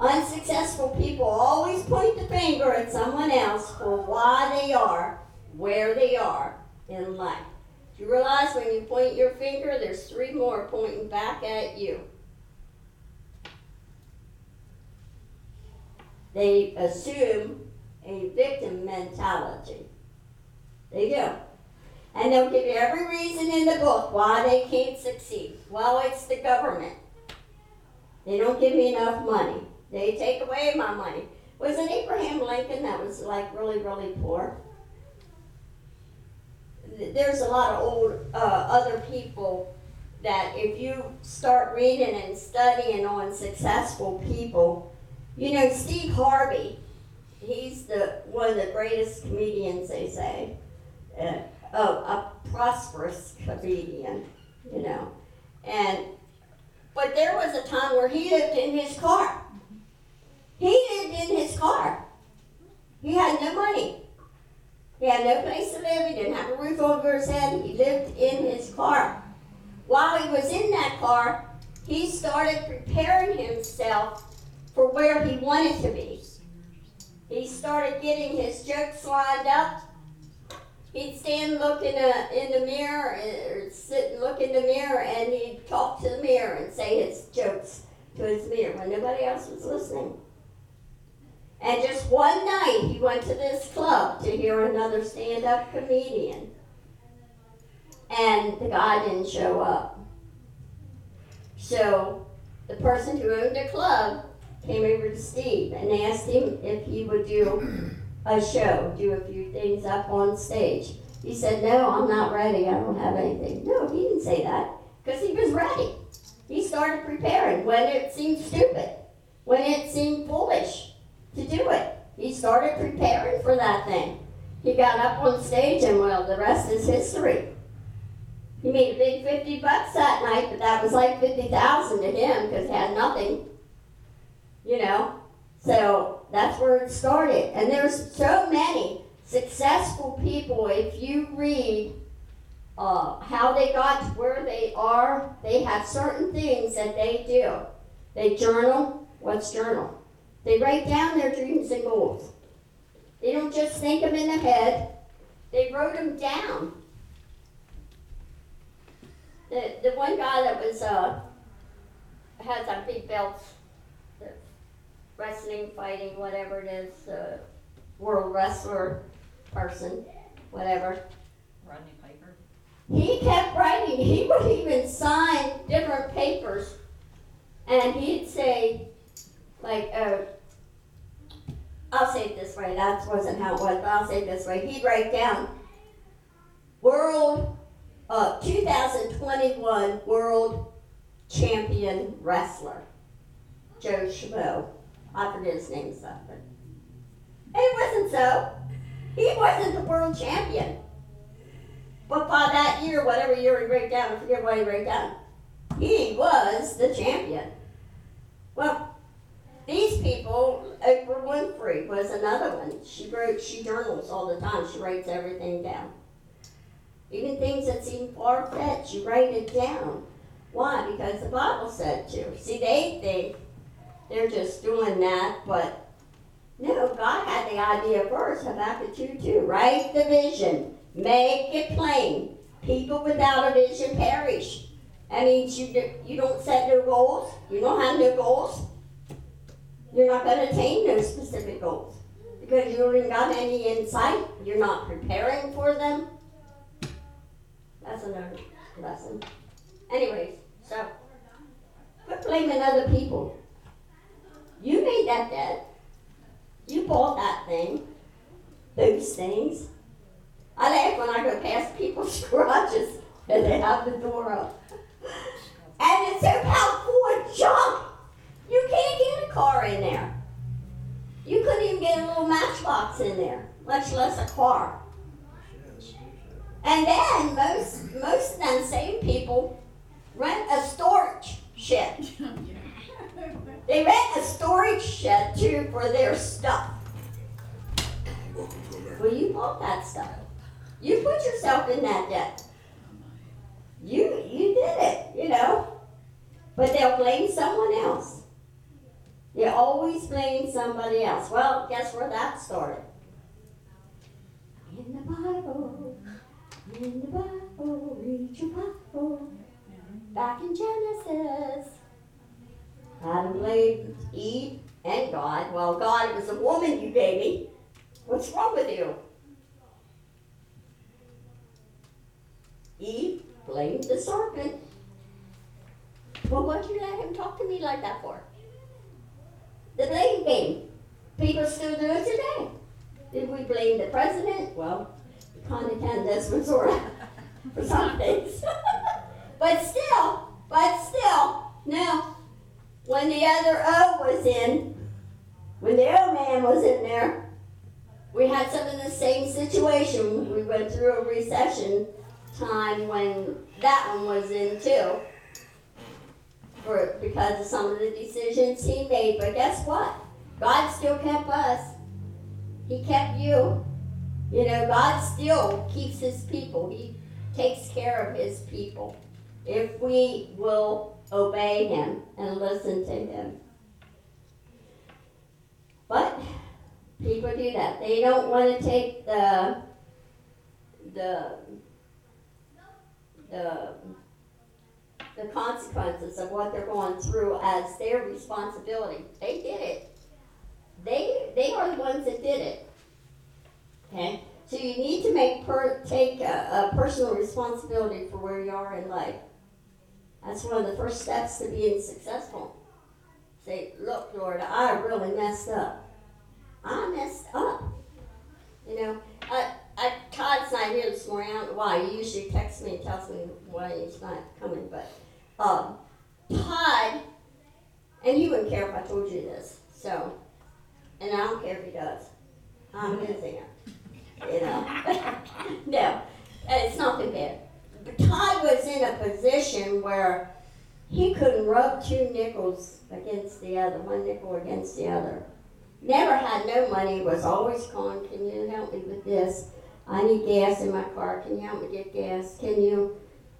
Unsuccessful people always point the finger at someone else for why they are where they are in life. Do you realize when you point your finger, there's three more pointing back at you? They assume a victim mentality. They do. And they'll give you every reason in the book why they can't succeed. Well, it's the government. They don't give me enough money. They take away my money. Was it Abraham Lincoln that was like really, really poor? There's a lot of old uh, other people that if you start reading and studying on successful people, you know, Steve Harvey, he's the one of the greatest comedians, they say. Uh, oh, a prosperous comedian, you know. And but there was a time where he lived in his car. He lived in his car. He had no money. He had no place to live. He didn't have a roof over his head. He lived in his car. While he was in that car, he started preparing himself for where he wanted to be. He started getting his jokes lined up. He'd stand look in, a, in the mirror, uh, or sit and look in the mirror, and he'd talk to the mirror and say his jokes to his mirror when nobody else was listening. And just one night, he went to this club to hear another stand up comedian. And the guy didn't show up. So the person who owned the club came over to Steve and asked him if he would do a show, do a few things up on stage. He said, No, I'm not ready. I don't have anything. No, he didn't say that because he was ready. He started preparing when it seemed stupid, when it seemed foolish to do it. He started preparing for that thing. He got up on stage, and well, the rest is history. He made a big 50 bucks that night, but that was like 50,000 to him because he had nothing. You know? So that's where it started. And there's so many successful people, if you read uh, how they got to where they are, they have certain things that they do. They journal. What's journal? They write down their dreams and goals. They don't just think them in the head, they wrote them down. The, the one guy that was, uh, has a big belt, wrestling, fighting, whatever it is, uh, world wrestler person, whatever. Rodney Piper. He kept writing. He would even sign different papers, and he'd say, like, uh, I'll say it this way. That wasn't how it was, but I'll say it this way. He'd write down World, uh, 2021 World Champion Wrestler, Joe Schmo. I forget his name stuff, but it wasn't so. He wasn't the world champion. But by that year, whatever year he wrote down, I forget what he wrote down, he was the champion. Well, these people, Oprah Winfrey was another one. She wrote, she journals all the time. She writes everything down. Even things that seem far fetched, you write it down. Why? Because the Bible said to. See, they think they're just doing that, but no, God had the idea first. Habakkuk 2 2. Write the vision, make it plain. People without a vision perish. That means you, do, you don't set no goals, you don't have no goals. You're not going to attain those specific goals because you don't even got any insight. You're not preparing for them. That's another lesson. Anyways, so quit blaming other people. You made that bed. You bought that thing. Those things. I laugh when I go past people's garages and they have the door up. And it's about four junk. You can't get a car in there. You couldn't even get a little matchbox in there, much less a car. And then most most of them same people rent a storage shed. They rent a storage shed too for their stuff. Well, you bought that stuff. You put yourself in that debt. You you did it, you know. But they'll blame someone else. They always blame somebody else. Well, guess where that started? In the Bible. In the Bible, read your Bible. Back in Genesis. Adam blamed Eve and God. Well, God, it was a woman you gave me. What's wrong with you? Eve blamed the serpent. Well, what'd you let him talk to me like that for? The blame game. People still do it today. Did we blame the president? Well, of can this one for some things. but still, but still, no. When the other O was in, when the O man was in there, we had some of the same situation. We went through a recession time when that one was in too. For, because of some of the decisions he made. But guess what? God still kept us. He kept you. You know, God still keeps his people. He takes care of his people. If we will obey him and listen to him. But people do that. They don't want to take the the the the consequences of what they're going through as their responsibility. They did it. They they are the ones that did it. Okay? So you need to make per, take a, a personal responsibility for where you are in life. That's one of the first steps to being successful. Say, look, Lord, I really messed up. I messed up. You know, I, I, Todd's not here this morning. I don't know why. He usually texts me and tells me why he's not coming. But um, Todd, and you wouldn't care if I told you this. So, and I don't care if he does. I'm missing it. You know, no, it's nothing bad. But Todd was in a position where he couldn't rub two nickels against the other, one nickel against the other. Never had no money, was always calling, can you help me with this? I need gas in my car, can you help me get gas? Can you,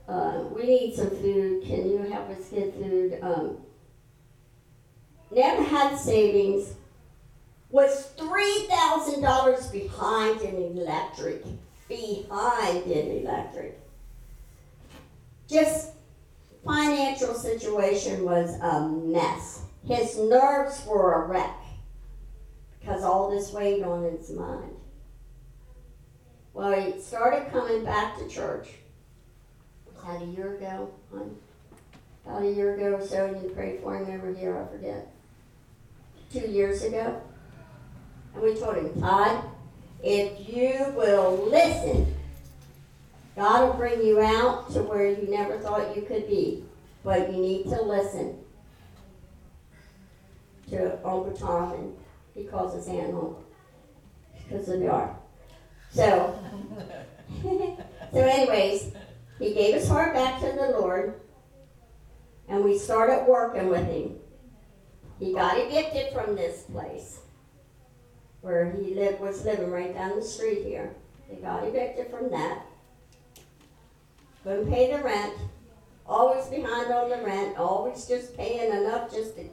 uh, we need some food, can you help us get food? Um, never had savings, was three thousand dollars behind in electric, behind in electric. Just financial situation was a mess. His nerves were a wreck because all this weight on his mind. Well, he started coming back to church. about a year ago? About a year ago or so, and you prayed for him over here, I forget. Two years ago. And we told him, Todd, if you will listen, God will bring you out to where you never thought you could be. But you need to listen to Uncle Tom, and he calls his aunt Uncle because of are. So, so anyways, he gave his heart back to the Lord, and we started working with him. He got evicted from this place where he lived was living right down the street here. They got evicted from that. Couldn't pay the rent. Always behind on the rent. Always just paying enough just to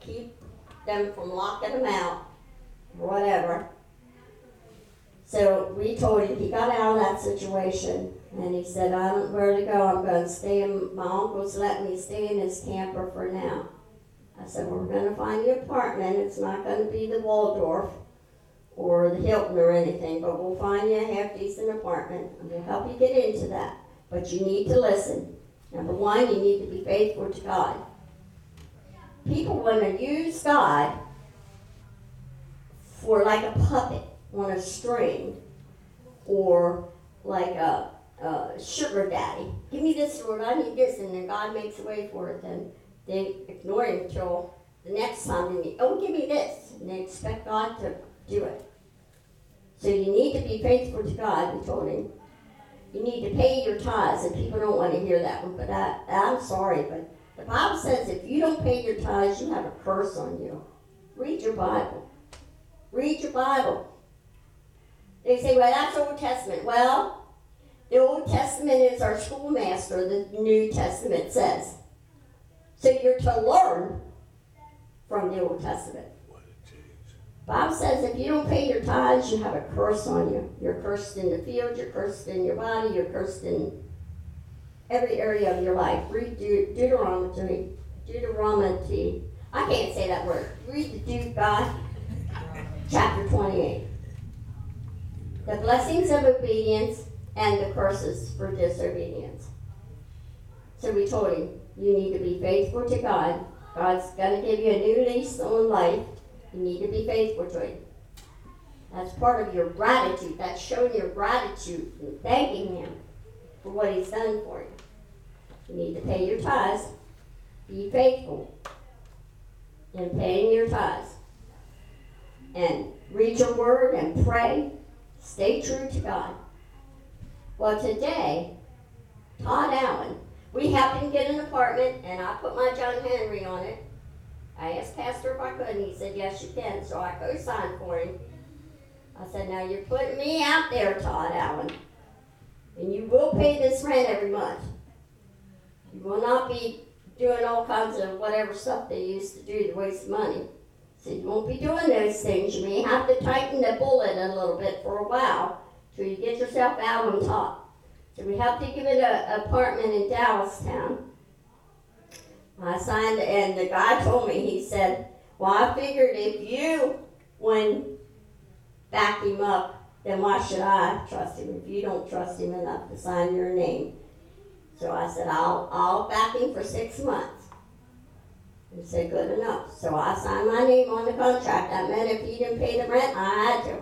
keep them from locking them out. Whatever. So we told him he got out of that situation and he said, I don't know where to go. I'm going to stay in my uncle's letting me stay in his camper for now. I said, We're going to find you an apartment. It's not going to be the Waldorf or the Hilton or anything, but we'll find you a half decent apartment and we'll help you get into that. But you need to listen. Number one, you need to be faithful to God. People want to use God for like a puppet on a string or like a, a sugar daddy. Give me this, Lord, I need this, and then God makes a way for it, and they ignore him until the next time, they, oh, give me this, and they expect God to do it. So you need to be faithful to God, we told him. You need to pay your tithes, and people don't want to hear that one, but I, I'm sorry, but the Bible says if you don't pay your tithes, you have a curse on you. Read your Bible. Read your Bible. They say, well, that's Old Testament. Well, the Old Testament is our schoolmaster, the New Testament says. So you're to learn from the Old Testament. Bible says if you don't pay your tithes, you have a curse on you. You're cursed in the field, you're cursed in your body, you're cursed in every area of your life. Read Deut- Deuteronomy, Deuteronomy. I can't say that word. Read the Duke God, chapter 28. The blessings of obedience and the curses for disobedience. So we told him, you need to be faithful to God. God's going to give you a new lease on life. You need to be faithful to Him. That's part of your gratitude. That's showing your gratitude and thanking Him for what He's done for you. You need to pay your tithes. Be faithful in paying your tithes. And read your word and pray. Stay true to God. Well, today, Todd Allen, we helped him get an apartment, and I put my John Henry on it. I asked Pastor if I could, and he said, yes, you can. So I co-signed for him. I said, now you're putting me out there, Todd Allen. And you will pay this rent every month. You will not be doing all kinds of whatever stuff they used to do to waste money. So you won't be doing those things. You may have to tighten the bullet a little bit for a while till you get yourself out on top. So we have to give it an apartment in Dallastown. I signed, and the guy told me, he said, Well, I figured if you wouldn't back him up, then why should I trust him if you don't trust him enough to sign your name? So I said, I'll, I'll back him for six months. He said, Good enough. So I signed my name on the contract. That meant if he didn't pay the rent, I had to.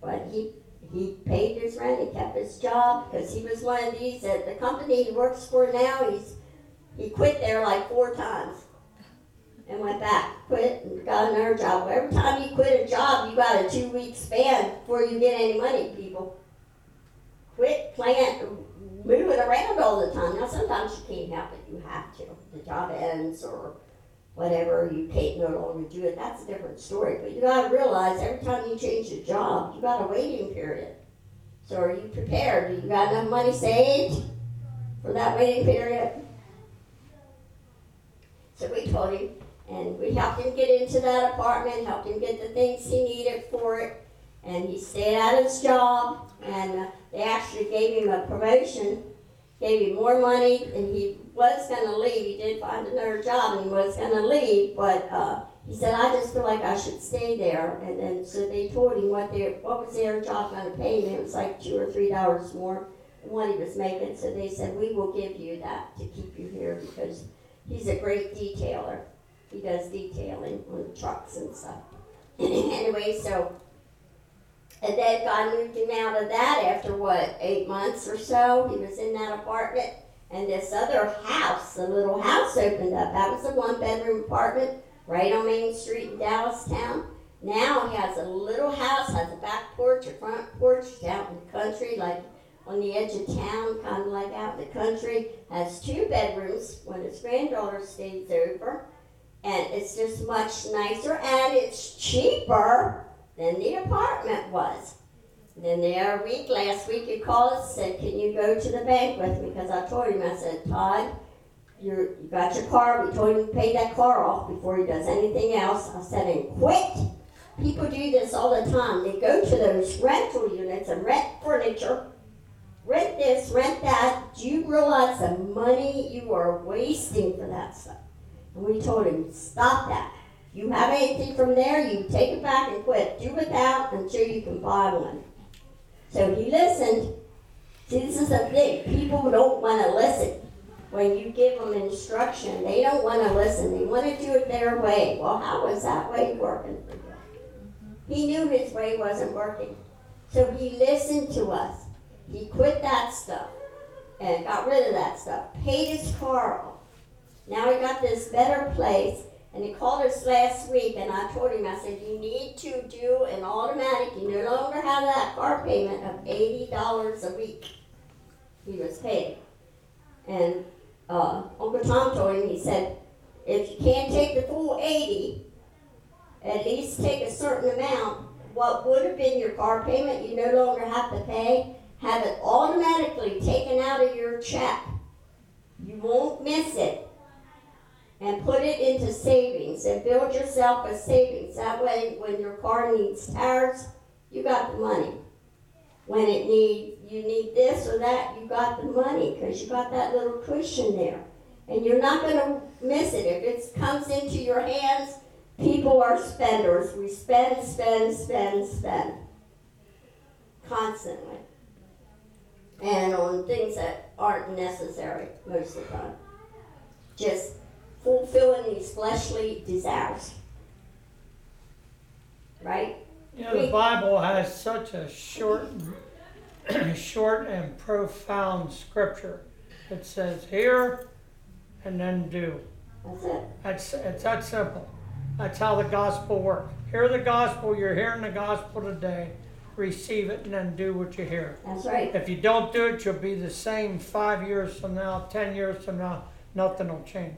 But he he paid his rent, he kept his job, because he was one of these, at the company he works for now, he's, he quit there like four times. And went back, quit, and got another job. Every time you quit a job, you got a two-week span before you get any money, people. Quit, plant, move it around all the time. Now, sometimes you can't help it, you have to. The job ends, or whatever, you can't no longer do it, that's a different story. But you gotta realize every time you change a job, you got a waiting period. So are you prepared? Do you got enough money saved for that waiting period? So we told him, and we helped him get into that apartment, helped him get the things he needed for it, and he stayed at his job, and uh, they actually gave him a promotion, gave him more money, and he was gonna leave. He did find another job, and he was gonna leave, but uh, he said, "I just feel like I should stay there." And then so they told him what their what was their job gonna pay him. It was like two or three dollars more than what he was making. So they said, "We will give you that to keep you here because he's a great detailer. He does detailing on trucks and stuff." anyway, so. And then God moved him out of that after what, eight months or so? He was in that apartment. And this other house, the little house opened up. That was a one bedroom apartment right on Main Street in Dallastown. Now he has a little house, has a back porch, a front porch, out in the country, like on the edge of town, kind of like out in the country. Has two bedrooms when his granddaughter stays over. And it's just much nicer and it's cheaper than the apartment was. Then the other week, last week, he called us said, "Can you go to the bank with me?" Because I told him, I said, "Todd, you got your car. We told him to pay that car off before he does anything else." I said, "And quit." People do this all the time. They go to those rental units and rent furniture, rent this, rent that. Do you realize the money you are wasting for that stuff? And we told him, "Stop that." You have anything from there, you take it back and quit. Do without until you can buy one. So he listened. See, this is the thing. People don't want to listen. When you give them instruction, they don't want to listen. They want to do it their way. Well, how was that way working for you? He knew his way wasn't working. So he listened to us. He quit that stuff and got rid of that stuff. Paid his car off. Now he got this better place And he called us last week, and I told him, I said, you need to do an automatic, you no longer have that car payment of eighty dollars a week. He was paid. And, uh, Uncle Tom told him, he said, if you can't take the full eighty, at least take a certain amount, what would have been your car payment, you no longer have to pay, have it automatically taken out of your check. You won't miss it. And put it into savings and build yourself a savings. That way, when your car needs tires, you got the money. When it need, you need this or that, you got the money because you got that little cushion there. And you're not gonna miss it. If it comes into your hands, people are spenders. We spend, spend, spend, spend. Constantly. And on things that aren't necessary most of the time. Just fulfilling these fleshly desires. Right? You know, the Bible has such a short, short and profound scripture. It says hear and then do. That's it. That's, it's that simple. That's how the gospel works. Hear the gospel, you're hearing the gospel today, receive it and then do what you hear. That's right. If you don't do it, you'll be the same five years from now, ten years from now, nothing will change.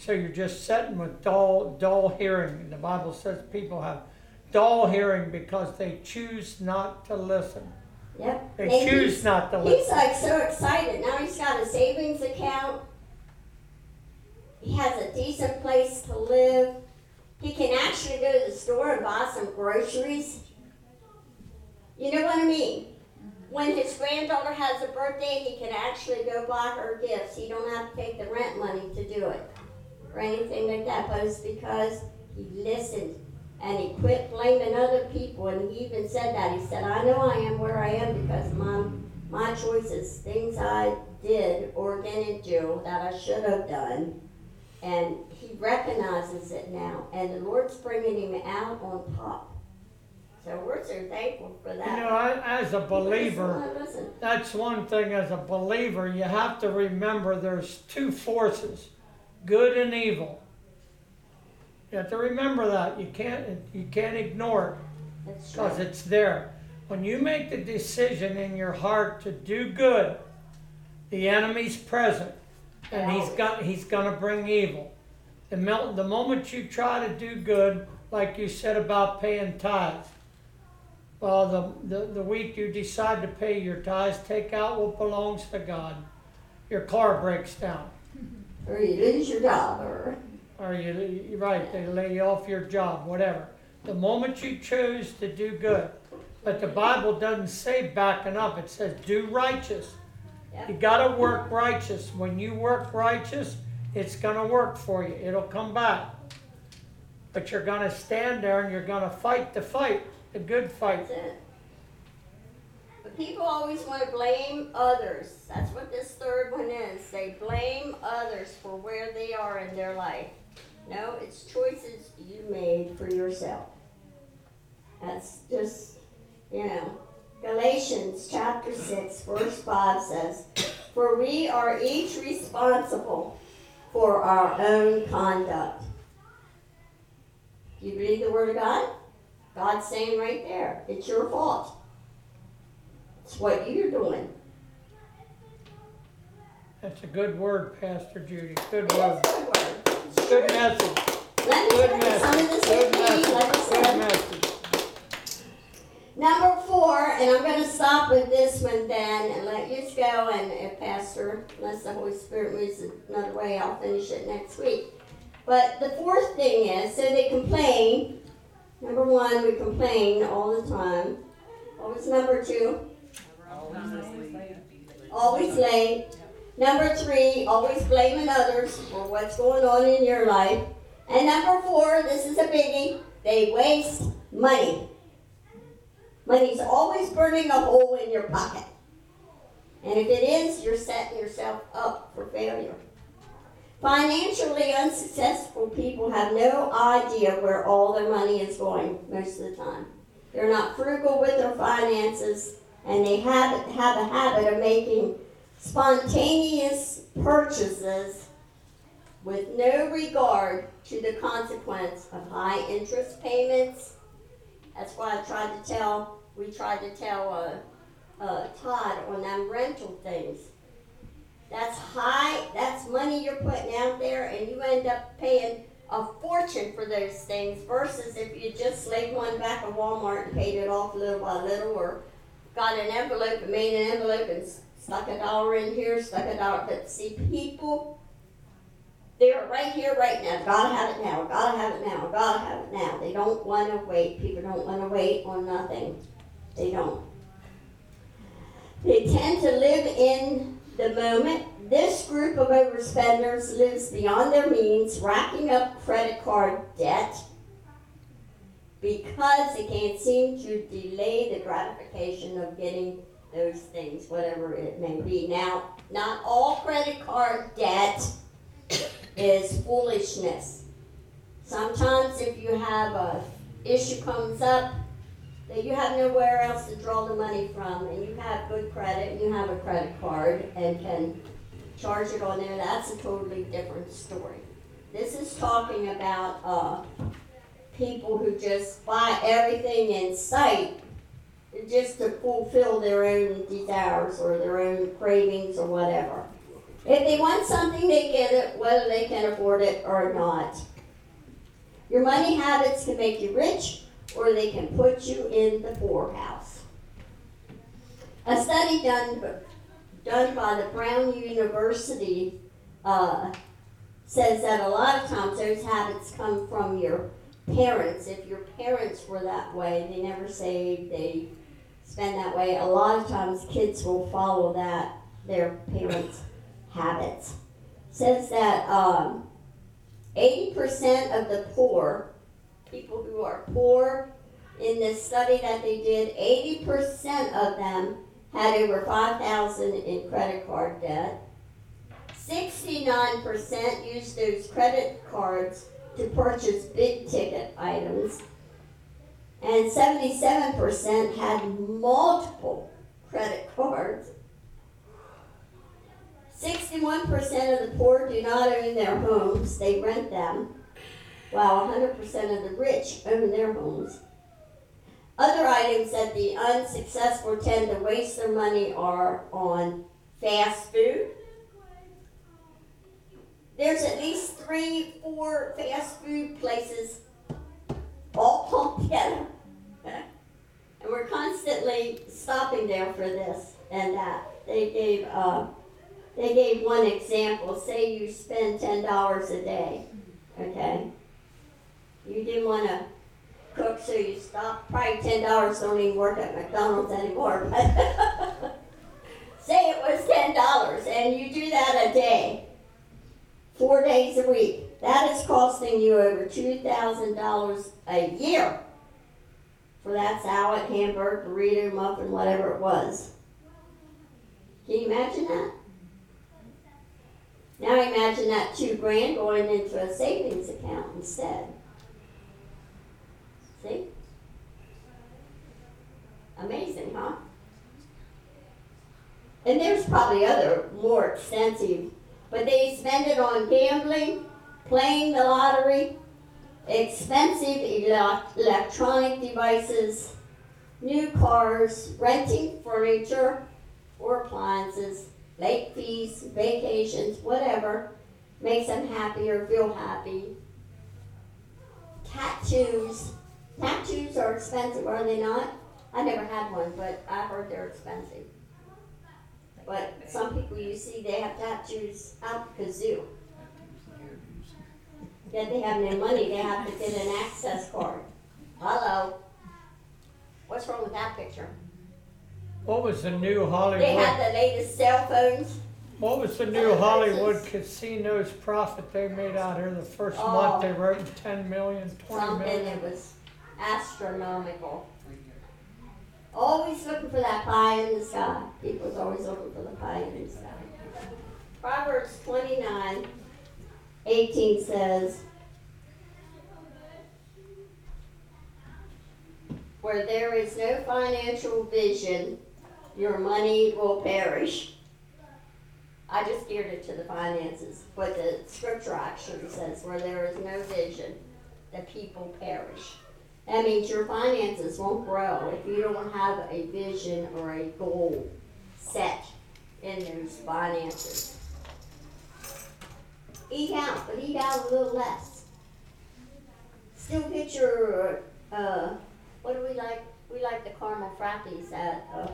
So you're just sitting with dull, dull hearing. The Bible says people have dull hearing because they choose not to listen. Yep. They And choose not to listen. He's like so excited. Now he's got a savings account. He has a decent place to live. He can actually go to the store and buy some groceries. You know what I mean? When his granddaughter has a birthday, he can actually go buy her gifts. He don't have to take the rent money to do it or anything like that. But it's because he listened and he quit blaming other people. And he even said that. He said, I know I am where I am because my, my choices, things I did or didn't do that I should have done. And he recognizes it now. And the Lord's bringing him out on top. So we're so thankful for that. You know, I, as a believer, Listen, listen. that's one thing as a believer, you have to remember there's two forces, good and evil. You have to remember that. You can't, you can't ignore it. Because it's there. When you make the decision in your heart to do good, the enemy's present, and he's got he's gonna bring evil. The, mil- the moment you try to do good, like you said about paying tithes, well, the, the, the week you decide to pay your tithes, take out what belongs to God. Your car breaks down, Or you lose your job or. or you, you're right, they lay you off your job, whatever. The moment you choose to do good, but the Bible doesn't say backing up, it says do righteous. You gotta work righteous. When you work righteous, it's gonna work for you. It'll come back. But you're gonna stand there and you're gonna fight the fight, the good fight. People always want to blame others. That's what this third one is. They blame others for where they are in their life. No, it's choices you made for yourself. That's just, you know. Galatians chapter 6, verse 5 says, For we are each responsible for our own conduct. You believe the Word of God? God's saying right there, it's your fault. It's what you're doing. That's a good word, Pastor Judy. Good It's word. a good word. It's Good true. message. Let me Good you some of message. this Good with me, like I message. Good message. Number four, and I'm gonna stop with this one then and let you go and if Pastor, unless the Holy Spirit moves another way, I'll finish it next week. But the fourth thing is, so they complain. Number one, we complain all the time. What was number two? Always late. Number three, always blaming others for what's going on in your life. And number four, this is a biggie, they waste money. Money's always burning a hole in your pocket. And if it is, you're setting yourself up for failure. Financially unsuccessful people have no idea where all their money is going most of the time. They're not frugal with their finances and they have, have a habit of making spontaneous purchases with no regard to the consequence of high interest payments. That's why I tried to tell, we tried to tell, uh, uh, Todd on them rental things. That's high, that's money you're putting out there and you end up paying a fortune for those things versus if you just laid one back at Walmart and paid it off little by little or got an envelope and made an envelope and stuck a dollar in here, stuck a dollar, but see, people, they're right here, right now, gotta have it now, gotta have it now, gotta have it now. They don't wanna wait, people don't wanna wait on nothing, they don't. They tend to live in the moment. This group of overspenders lives beyond their means, racking up credit card debt because they can't seem to delay the gratification of getting those things, whatever it may be. Now, not all credit card debt is foolishness. Sometimes if you have a issue comes up that you have nowhere else to draw the money from and you have good credit and you have a credit card and can charge it on there, that's a totally different story. This is talking about uh, people who just buy everything in sight just to fulfill their own desires or their own cravings or whatever. If they want something, they get it, whether they can afford it or not. Your money habits can make you rich or they can put you in the poorhouse. A study done, done by the Brown University uh, says that a lot of times those habits come from your parents. If your parents were that way, they never say they spend that way. A lot of times kids will follow that, their parents' habits. Says that um, 80% of the poor, people who are poor, in this study that they did, 80% of them had over 5,000 in credit card debt. 69% used those credit cards to purchase big ticket items. And 77% had multiple credit cards. 61% of the poor do not own their homes, they rent them, while 100% of the rich own their homes. Other items that the unsuccessful tend to waste their money are on fast food. There's at least three, four fast food places all pumped together. And we're constantly stopping there for this and that. They gave, uh, they gave one example. Say you spend ten dollars a day, okay? You didn't want to cook, so you stopped. Probably ten dollars don't even work at McDonald's anymore. Say it was ten dollars, and you do that a day, four days a week. That is costing you over two thousand dollars a year for that salad, hamburger, burrito, muffin, whatever it was. Can you imagine that? Now imagine that two grand going into a savings account instead. See? Amazing, huh? And there's probably other more extensive, but they spend it on gambling, playing the lottery, expensive ele- electronic devices, new cars, renting furniture or appliances, late fees, vacations, whatever makes them happy or feel happy. Tattoos. Tattoos are expensive, are they not? I never had one, but I heard they're expensive. But some people you see, they have tattoos out the kazoo. Yet they have no money, they have to get an access card. Hello? What's wrong with that picture? What was the new Hollywood? They have the latest cell phones. What was the new Hollywood casinos profit they made out here the first Oh. month? They oh. wrote ten million, twenty Something million. that was astronomical. Always looking for that pie in the sky. People's always looking for the pie in the sky. Proverbs 29 18 says, Where there is no financial vision, your money will perish. I just geared it to the finances, but the scripture actually says where there is no vision, the people perish. That means your finances won't grow if you don't have a vision or a goal set in those finances. Eat out, but eat out a little less. Still get your, uh, what do we like? We like the caramel frappies at uh,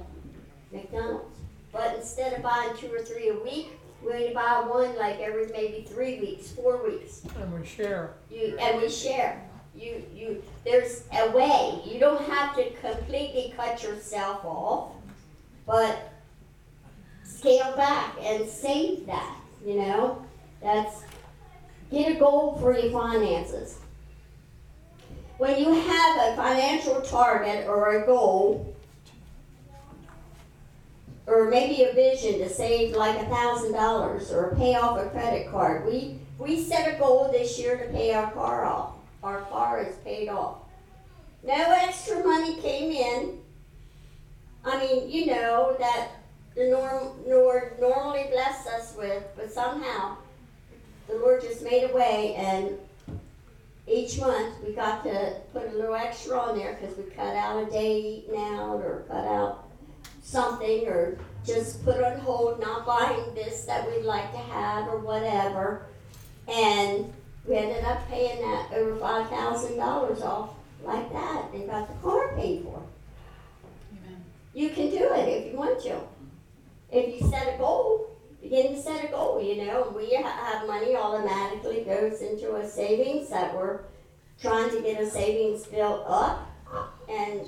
McDonald's. But instead of buying two or three a week, we only buy one like every maybe three weeks, four weeks. And we share. You and we share. You you there's a way. You don't have to completely cut yourself off, but scale back and save that. You know, that's get a goal for your finances. When you have a financial target or a goal, or maybe a vision to save like a thousand dollars or pay off a credit card. We we set a goal this year to pay our car off. Our car is paid off. No extra money came in. I mean, you know that the norm Lord normally bless us with, but somehow the Lord just made a way and each month we got to put a little extra on there because we cut out a day eating out or cut out something or just put on hold not buying this that we'd like to have or whatever. And we ended up paying that over five thousand dollars off like that and got the car paid for. Amen. You can do it if you want to. If you set a goal, begin to set a goal, you know, we ha- have money automatically goes into a savings that we're trying to get a savings built up. And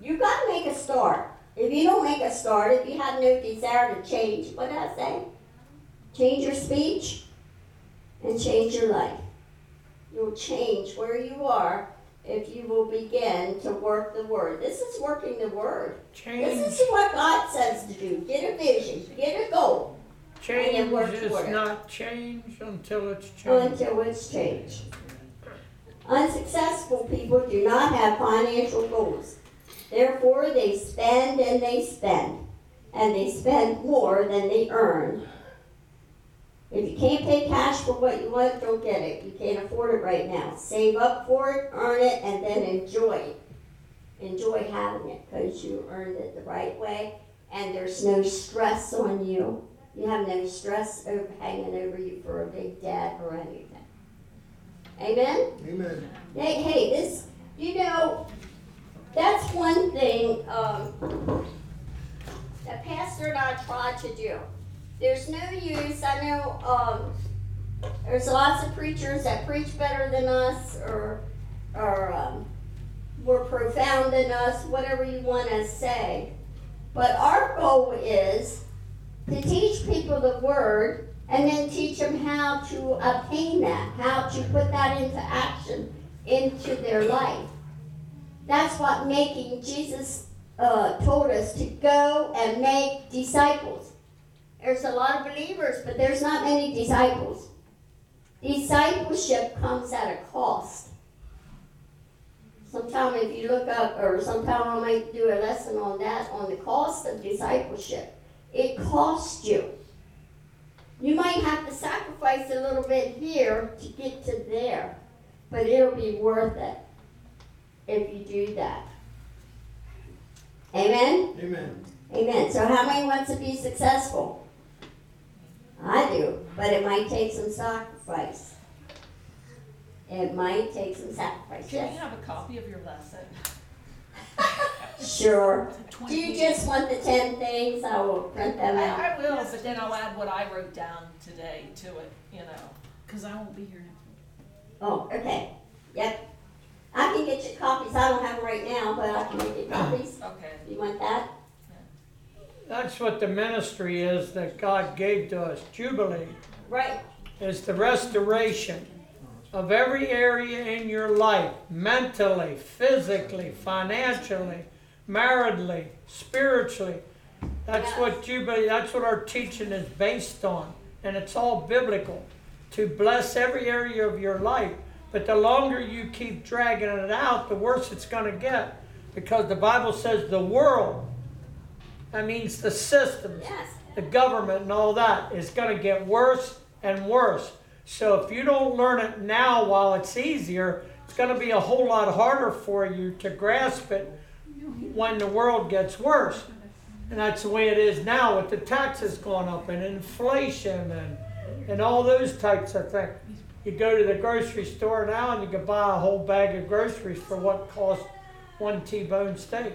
you got to make a start. If you don't make a start, if you have no desire to change, what did I say? Change your speech and change your life. You'll change where you are if you will begin to work the word. This is working the word. Change, This is what God says to do. Get a vision, get a goal change and work is toward it. not change until it's changed. until it's changed. Unsuccessful people do not have financial goals. Therefore, they spend and they spend, and they spend more than they earn. If you can't pay cash for what you want, don't get it. You can't afford it right now. Save up for it, earn it, and then enjoy it. Enjoy having it because you earned it the right way, and there's no stress on you. You have no stress over, hanging over you for a big debt or anything. Amen? Amen. Hey, hey, this, you know, that's one thing um, that Pastor and I try to do. There's no use, I know um, there's lots of preachers that preach better than us or, or um, more profound than us, whatever you want to say. But our goal is to teach people the word and then teach them how to obtain that, how to put that into action into their life. That's what making Jesus uh, told us to go and make disciples. There's a lot of believers, but there's not many disciples. Discipleship comes at a cost. Sometime if you look up, or sometime I might do a lesson on that, on the cost of discipleship. It costs you. You might have to sacrifice a little bit here to get to there, but it'll be worth it if you do that. Amen? Amen. Amen. So, how many wants to be successful? I do, but it might take some sacrifice. It might take some sacrifice. Can we Yes. have a copy of your lesson? Sure. Do you just want the 10 things? I will print them out. I, I will, but then I'll add what I wrote down today to it, you know. Cause I won't be here next week. Oh, okay. Yep. I can get you copies. I don't have them right now, but I can make you copies. Okay. You want that? That's what the ministry is that God gave to us. Jubilee Right. is the restoration of every area in your life mentally, physically, financially, maritally, spiritually. That's what Jubilee, that's what our teaching is based on. And it's all biblical to bless every area of your life. But the longer you keep dragging it out, the worse it's going to get. Because the Bible says the world, that means the systems, Yes. the government and all that is going to get worse and worse. So if you don't learn it now while it's easier, it's going to be a whole lot harder for you to grasp it when the world gets worse. And that's the way it is now with the taxes going up and inflation and, and all those types of things. You go to the grocery store now and you can buy a whole bag of groceries for what cost one T-bone steak.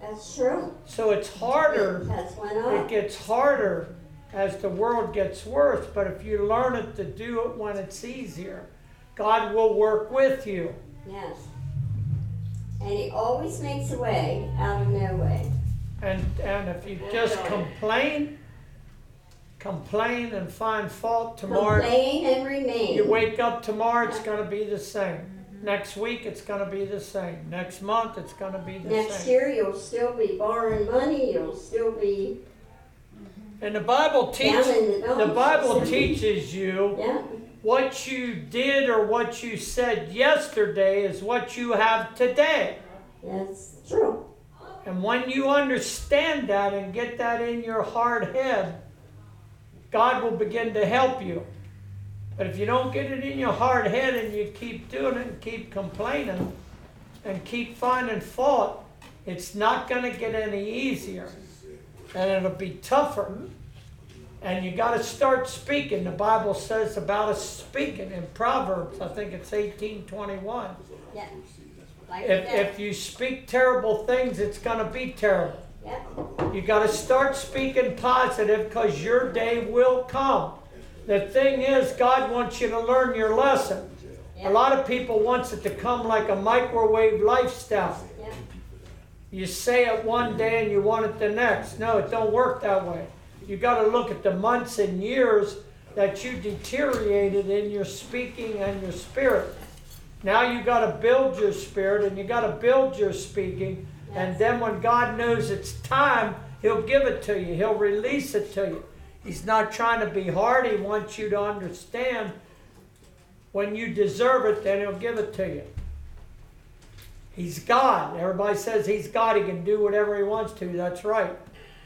That's true. So it's harder. It has went It gets harder as the world gets worse, but if you learn it to do it when it's easier, God will work with you. Yes. And he always makes a way out of no way. And, and if you just complain, complain and find fault tomorrow, Complain and remain. you wake up tomorrow, it's gonna be the same. Next week, it's gonna be the same. Next month, it's gonna be the Next same. year, you'll still be borrowing money, you'll still be And the Bible down teaches, in the dumps. the Bible teaches you Yeah, what you did or what you said yesterday is what you have today. that's true. And when you understand that and get that in your hard head, God will begin to help you. But if you don't get it in your hard head and you keep doing it and keep complaining and keep finding fault, it's not going to get any easier. And it'll be tougher. And you got to start speaking. The Bible says about us speaking in Proverbs, I think it's 1821. Yeah. Like If, that. if you speak terrible things, it's going to be terrible. Yeah. You got to start speaking positive because your day will come. The thing is, God wants you to learn your lesson. A lot of people wants it to come like a microwave lifestyle. Yeah. You say it one day and you want it the next. No, it don't work that way. You got to look at the months and years that you deteriorated in your speaking and your spirit. Now you got to build your spirit and you got to build your speaking. And then when God knows it's time, He'll give it to you. He'll release it to you. He's not trying to be hard. He wants you to understand when you deserve it, then He'll give it to you. He's God. Everybody says He's God. He can do whatever He wants to. That's right.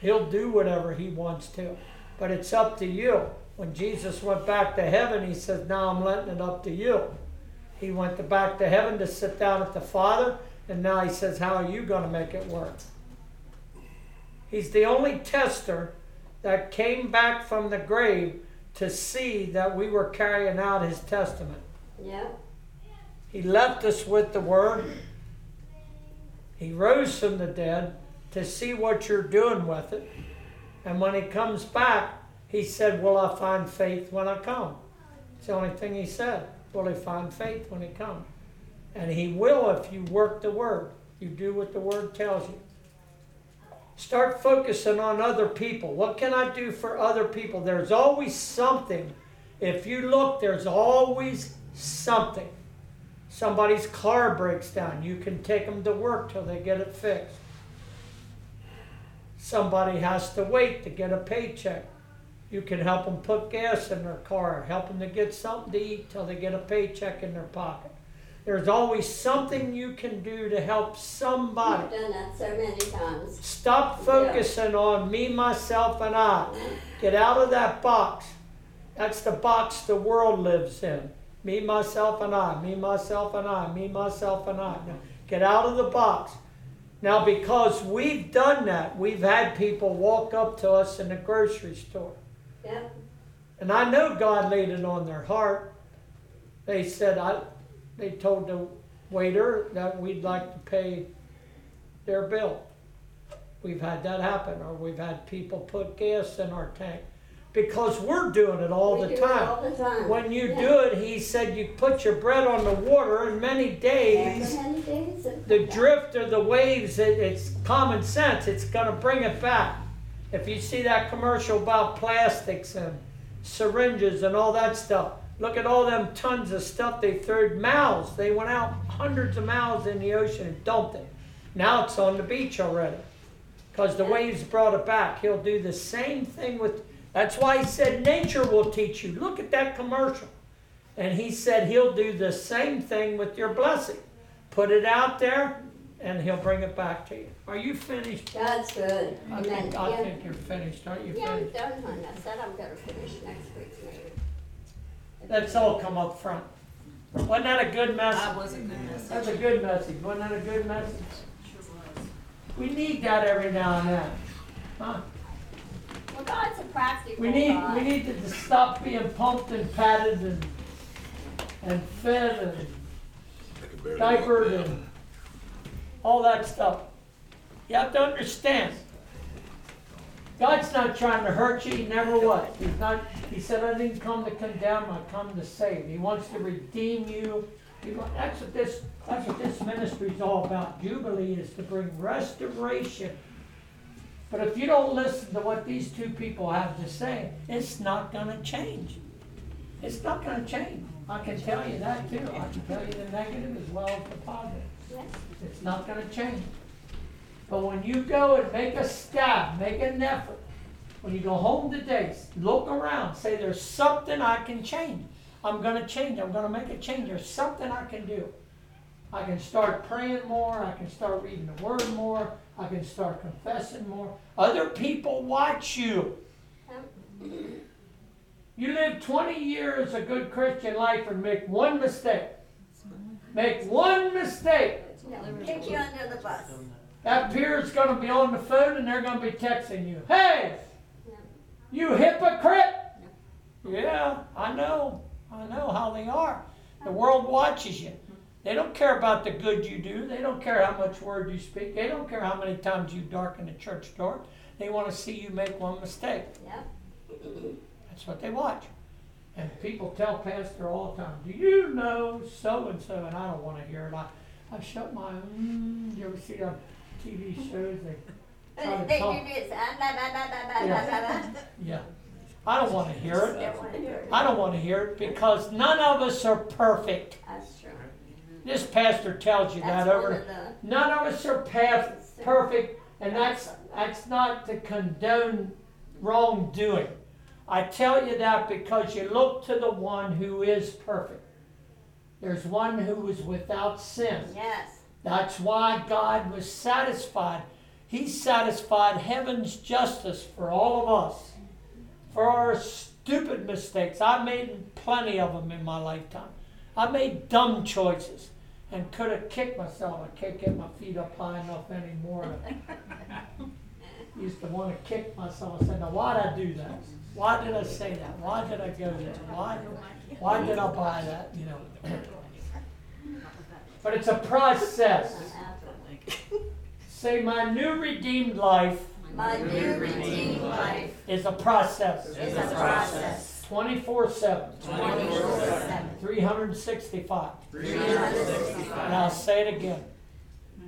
He'll do whatever He wants to. But it's up to you. When Jesus went back to heaven, He says, Now I'm letting it up to you. He went to back to heaven to sit down at the Father, and now He says, How are you going to make it work? He's the only tester that came back from the grave to see that we were carrying out His testament. Yeah. He left us with the word. He rose from the dead to see what you're doing with it. And when he comes back, he said, Will I find faith when I come? It's the only thing he said. Will he find faith when he comes? And he will if you work the word. You do what the word tells you. Start focusing on other people. What can I do for other people? There's always something. If you look, there's always something. Somebody's car breaks down. You can take them to work till they get it fixed. Somebody has to wait to get a paycheck. You can help them put gas in their car, help them to get something to eat till they get a paycheck in their pocket. There's always something you can do to help somebody. I've done that so many times. Stop focusing on me, myself, and I. Get out of that box. That's the box the world lives in. Me, myself, and I. Me, myself, and I. Me, myself, and I. Now, get out of the box. Now, because we've done that, we've had people walk up to us in the grocery store. Yeah. And I know God laid it on their heart. They said, I, they told the waiter that we'd like to pay their bill. We've had that happen, or we've had people put gas in our tank because we're doing it all We the do it time. All the time. When you Yeah. do it, he said you put your bread on the water, and many days many days the drift of the waves, it, it's common sense. It's going to bring it back. If you see that commercial about plastics and syringes and all that stuff, look at all them tons of stuff they threw miles. They went out hundreds of miles in the ocean and dumped it. Now it's on the beach already because the waves brought it back. He'll do the same thing with. That's why he said nature will teach you. Look at that commercial. And he said he'll do the same thing with your blessing. Put it out there, and he'll bring it back to you. Are you finished? That's good. I Amen. think, I Yeah. think you're finished, aren't you Yeah, I'm done, hon. I said I'm gonna finish next week's meeting. Let's all come up front. Wasn't that a good message? That was a good message. That's a good message. Wasn't that a good message? Sure was. We need that every now and then. Huh? Well, God's a practical We need, God. we need to just stop being pumped and patted and, and fed and diapered and all that stuff. You have to understand. God's not trying to hurt you, he never was. He's not, he said, I didn't come to condemn, I come to save. He wants to redeem you. He That's what this, that's what this ministry is all about. Jubilee is to bring restoration. But if you don't listen to what these two people have to say, it's not gonna change. It's not gonna change. I can tell you that too. I can tell you the negative as well as the positive. It's not gonna change. But when you go and make a stab, make an effort, when you go home today, look around, say, there's something I can change. I'm gonna change, I'm gonna make a change, there's something I can do. I can start praying more, I can start reading the word more, I can start confessing more. Other people watch you. You live 20 years a good Christian life and make one mistake. Make one mistake. Kick you under the bus. That peer's gonna be on the phone and they're gonna be texting you. Hey, you hypocrite! Yeah, I know. I know how they are. The world watches you. They don't care about the good you do. They don't care how much word you speak. They don't care how many times you darken the church door. They want to see you make one mistake. Yep. That's what they watch. And people tell Pastor all the time, Do you know so and so? And I don't want to hear it. I, I shut my, mm, you ever see them TV shows? They try to They talk. this. ah, blah, blah, blah, blah, blah, blah, blah. Yeah. I don't want to hear it. Don't wanna hear it. I don't want to hear it because none of us are perfect. That's true. This pastor tells you That's that one over. of the, None of us are path, perfect, and that's that's not to condone wrongdoing. I tell you that because you look to the one who is perfect. There's one who is without sin. yes. That's why God was satisfied. He satisfied heaven's justice for all of us, for our stupid mistakes. I made plenty of them in my lifetime. I made dumb choices and could have kicked myself. I can't get my feet up high enough anymore. Used to want to kick myself. I said, now why did I do that? Why did I say that? Why did I go there? Why, why did I buy that? You know. But it's a process. Say, my new redeemed life My new redeemed life is a process. is a process. 24 7, 365. 365. And I'll say it again.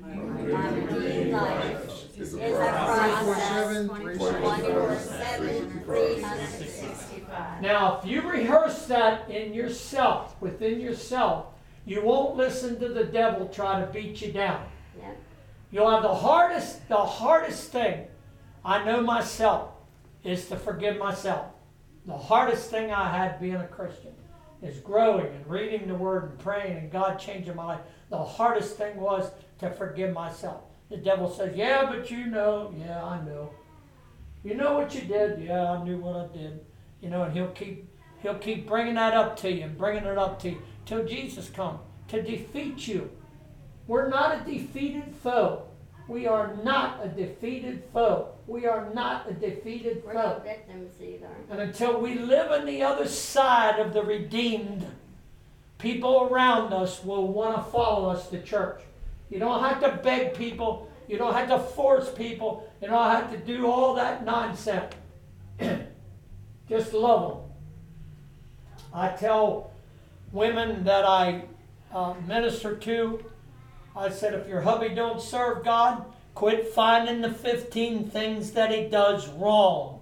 My redeemed life is a process. 24/7, 24/7, 365. Now, if you rehearse that in yourself, within yourself, you won't listen to the devil try to beat you down. Yep. You'll have the hardest, the hardest thing I know myself is to forgive myself. The hardest thing I had being a Christian is growing and reading the Word and praying and God changing my life. The hardest thing was to forgive myself. The devil says, Yeah, but you know. Yeah, I know. You know what you did? Yeah, I knew what I did. You know, and he'll keep he'll keep bringing that up to you and bringing it up to you till Jesus comes to defeat you. We're not a defeated foe. We are not a defeated foe. We are not a defeated We're foe. not victims either. And until we live on the other side of the redeemed, people around us will want to follow us to church. You don't have to beg people. You don't have to force people. You don't have to do all that nonsense. Just love them. I tell women that I uh, minister to, I said, if your hubby don't serve God, quit finding the 15 things that he does wrong.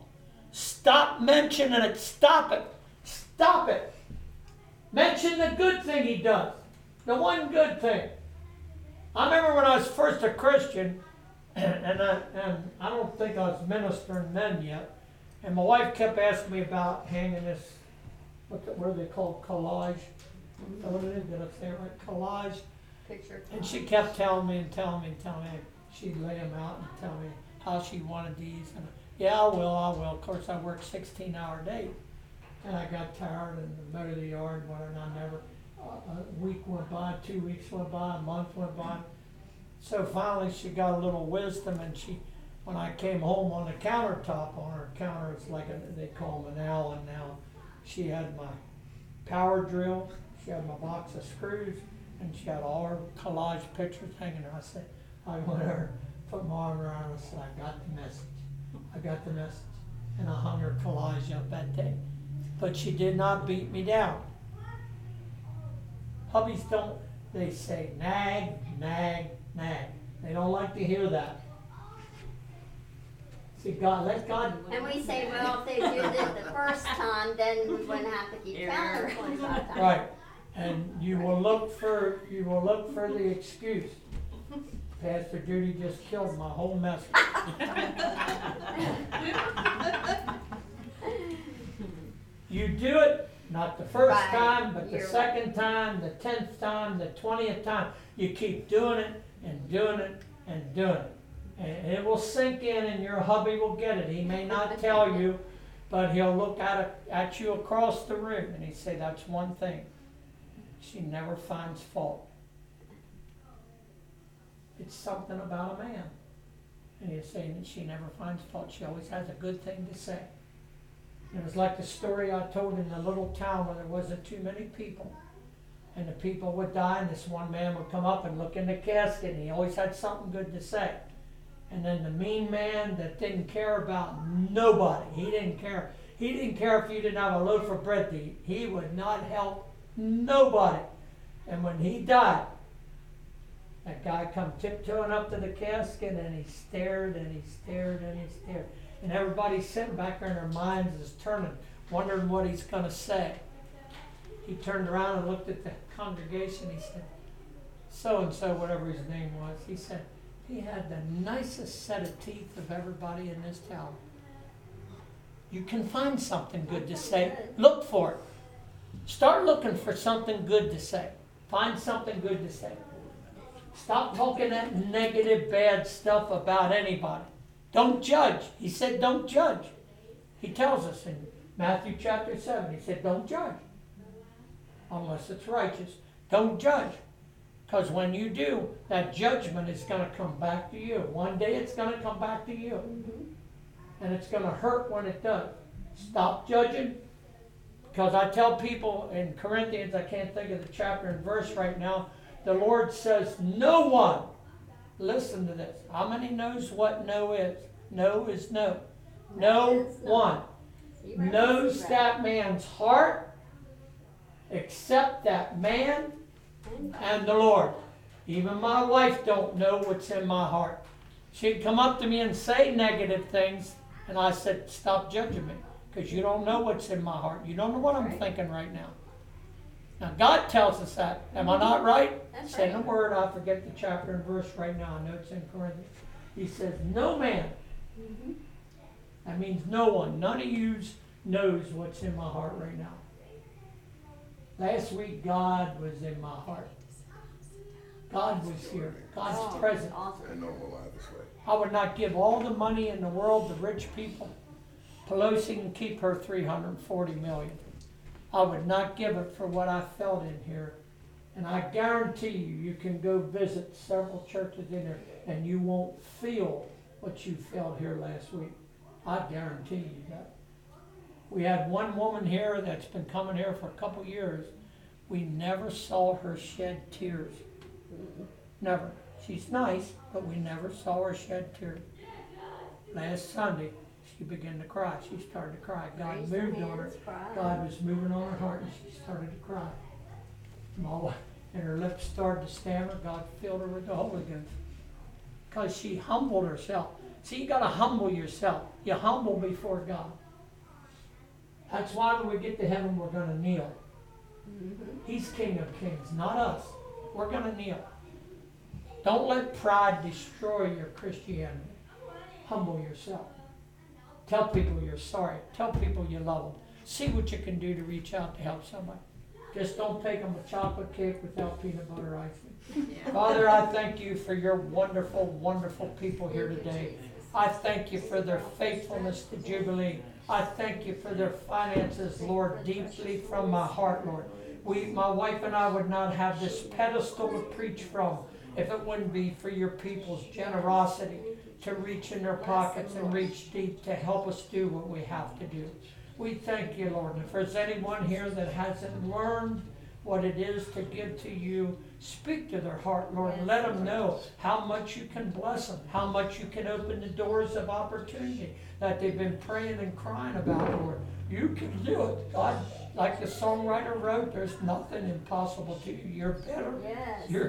Stop mentioning it. Stop it. Stop it. Mention the good thing he does. The one good thing. I remember when I was first a Christian, and, I, and I don't think I was ministering then yet, and my wife kept asking me about hanging this, what, the, what are they called, collage? Is that what it is? I it? Collage. picture. And she kept telling me and telling me and telling me, she'd lay them out and tell me how she wanted these. And yeah, I will, I will. Of course, I worked 16 hour day. And I got tired and mowed the yard, whatever, and I never, a a week went by, two weeks went by, a month went by. So finally, she got a little wisdom and she, when I came home on the countertop, on her counter, it's like a, they call them an Allen now. She had my power drill, she had my box of screws, and she had all her collage pictures hanging there. I said, I went over, put my arm around her, and said, I got the message. I got the message. And I hung her collage up that day. But she did not beat me down. Hubbies don't, they say nag, nag, nag. They don't like to hear that. See, God, let God, And we say, well, if they do this the first time, then we wouldn't have to keep counting twenty-five times. right, and you will look for, you will look for the excuse. Pastor Judy just killed my whole message. You do it, not the first Right, time, but the you're right. second time, the tenth time, the twentieth time. You keep doing it and doing it and doing it. And it will sink in and your hubby will get it. He may not tell you, but he'll look at, it- at you across the room and he'll say, that's one thing. She never finds fault. It's something about a man. And he's saying that she never finds fault. She always has a good thing to say. It was like the story I told in the little town where there wasn't too many people. And the people would die, and this one man would come up and look in the casket, and he always had something good to say. And then the mean man that didn't care about nobody, he didn't care. He didn't care if you didn't have a loaf of bread to eat. He would not help nobody. And when he died, that guy come tiptoeing up to the casket, and he stared and he stared and he stared. And everybody's sitting back there and their minds is turning, wondering what he's going to say. He turned around and looked at the congregation. He said, so and so, whatever his name was, he said, he had the nicest set of teeth of everybody in this town. You can find something good to say. Look for it. Start looking for something good to say. Find something good to say. Stop talking that negative, bad stuff about anybody. Don't judge. He said, don't judge. He tells us in Matthew chapter 7, he said, don't judge unless it's righteous. Don't judge. Because when you do, that judgment is going to come back to you. One day it's going to come back to you. Mm-hmm. And it's going to hurt when it does. Stop judging. Because I tell people in Corinthians, I can't think of the chapter and verse right now, the Lord says, No one, listen to this. How many knows what no is? No is no. No one knows that man's heart except that man And and the Lord. Even my wife don't know what's in my heart. She'd come up to me and say negative things, and I said, "Stop judging me, because you don't know what's in my heart. You don't know what I'm Right. thinking right now." Now God tells us that. Am I not right? That's It's in the. Word. I forget the chapter and verse right now. I know it's in Corinthians. He says, "No man." Mhm. That means no one. None of yous knows what's in my heart right now. Last week, God was in my heart. God was here. God's Oh, present. Awesome. And normal life this way. I would not give all the money in the world to rich people. Pelosi can keep her 340 million. I would not give it for what I felt in here. And I guarantee you, you can go visit several churches in there and you won't feel what you felt here last week. I guarantee you that. We had one woman here that's been coming here for a couple years. We never saw her shed tears. Never. She's nice, but we never saw her shed tears. Last Sunday, she began to cry. She started to cry. God Raise your moved on her. hands, cry. God was moving on her heart, and she started to cry. My wife, and her lips started to stammer. God filled her with the Holy Ghost. Because she humbled herself. See, you got to humble yourself. You humble before God. That's why when we get to heaven, we're going to kneel. Mhm. He's King of Kings, not us. We're going to kneel. Don't let pride destroy your Christianity. Humble yourself. Tell people you're sorry. Tell people you love them. See what you can do to reach out to help somebody. Just don't take them a chocolate cake without peanut butter icing. Father, I thank you for your wonderful, wonderful people here today. I thank you for their faithfulness to Jubilee. I thank you for their finances, Lord, deeply from my heart, Lord. We, my wife and I would not have this pedestal to preach from if it wouldn't be for your people's generosity to reach in their pockets and reach deep to help us do what we have to do. We thank you, Lord. And if there's anyone here that hasn't learned what it is to give to you, speak to their heart, Lord, and let them know how much you can bless them, how much you can open the doors of opportunity that they've been praying and crying about, Lord. You can do it. God, like the songwriter wrote, there's nothing impossible to you. You're better. Yes. You're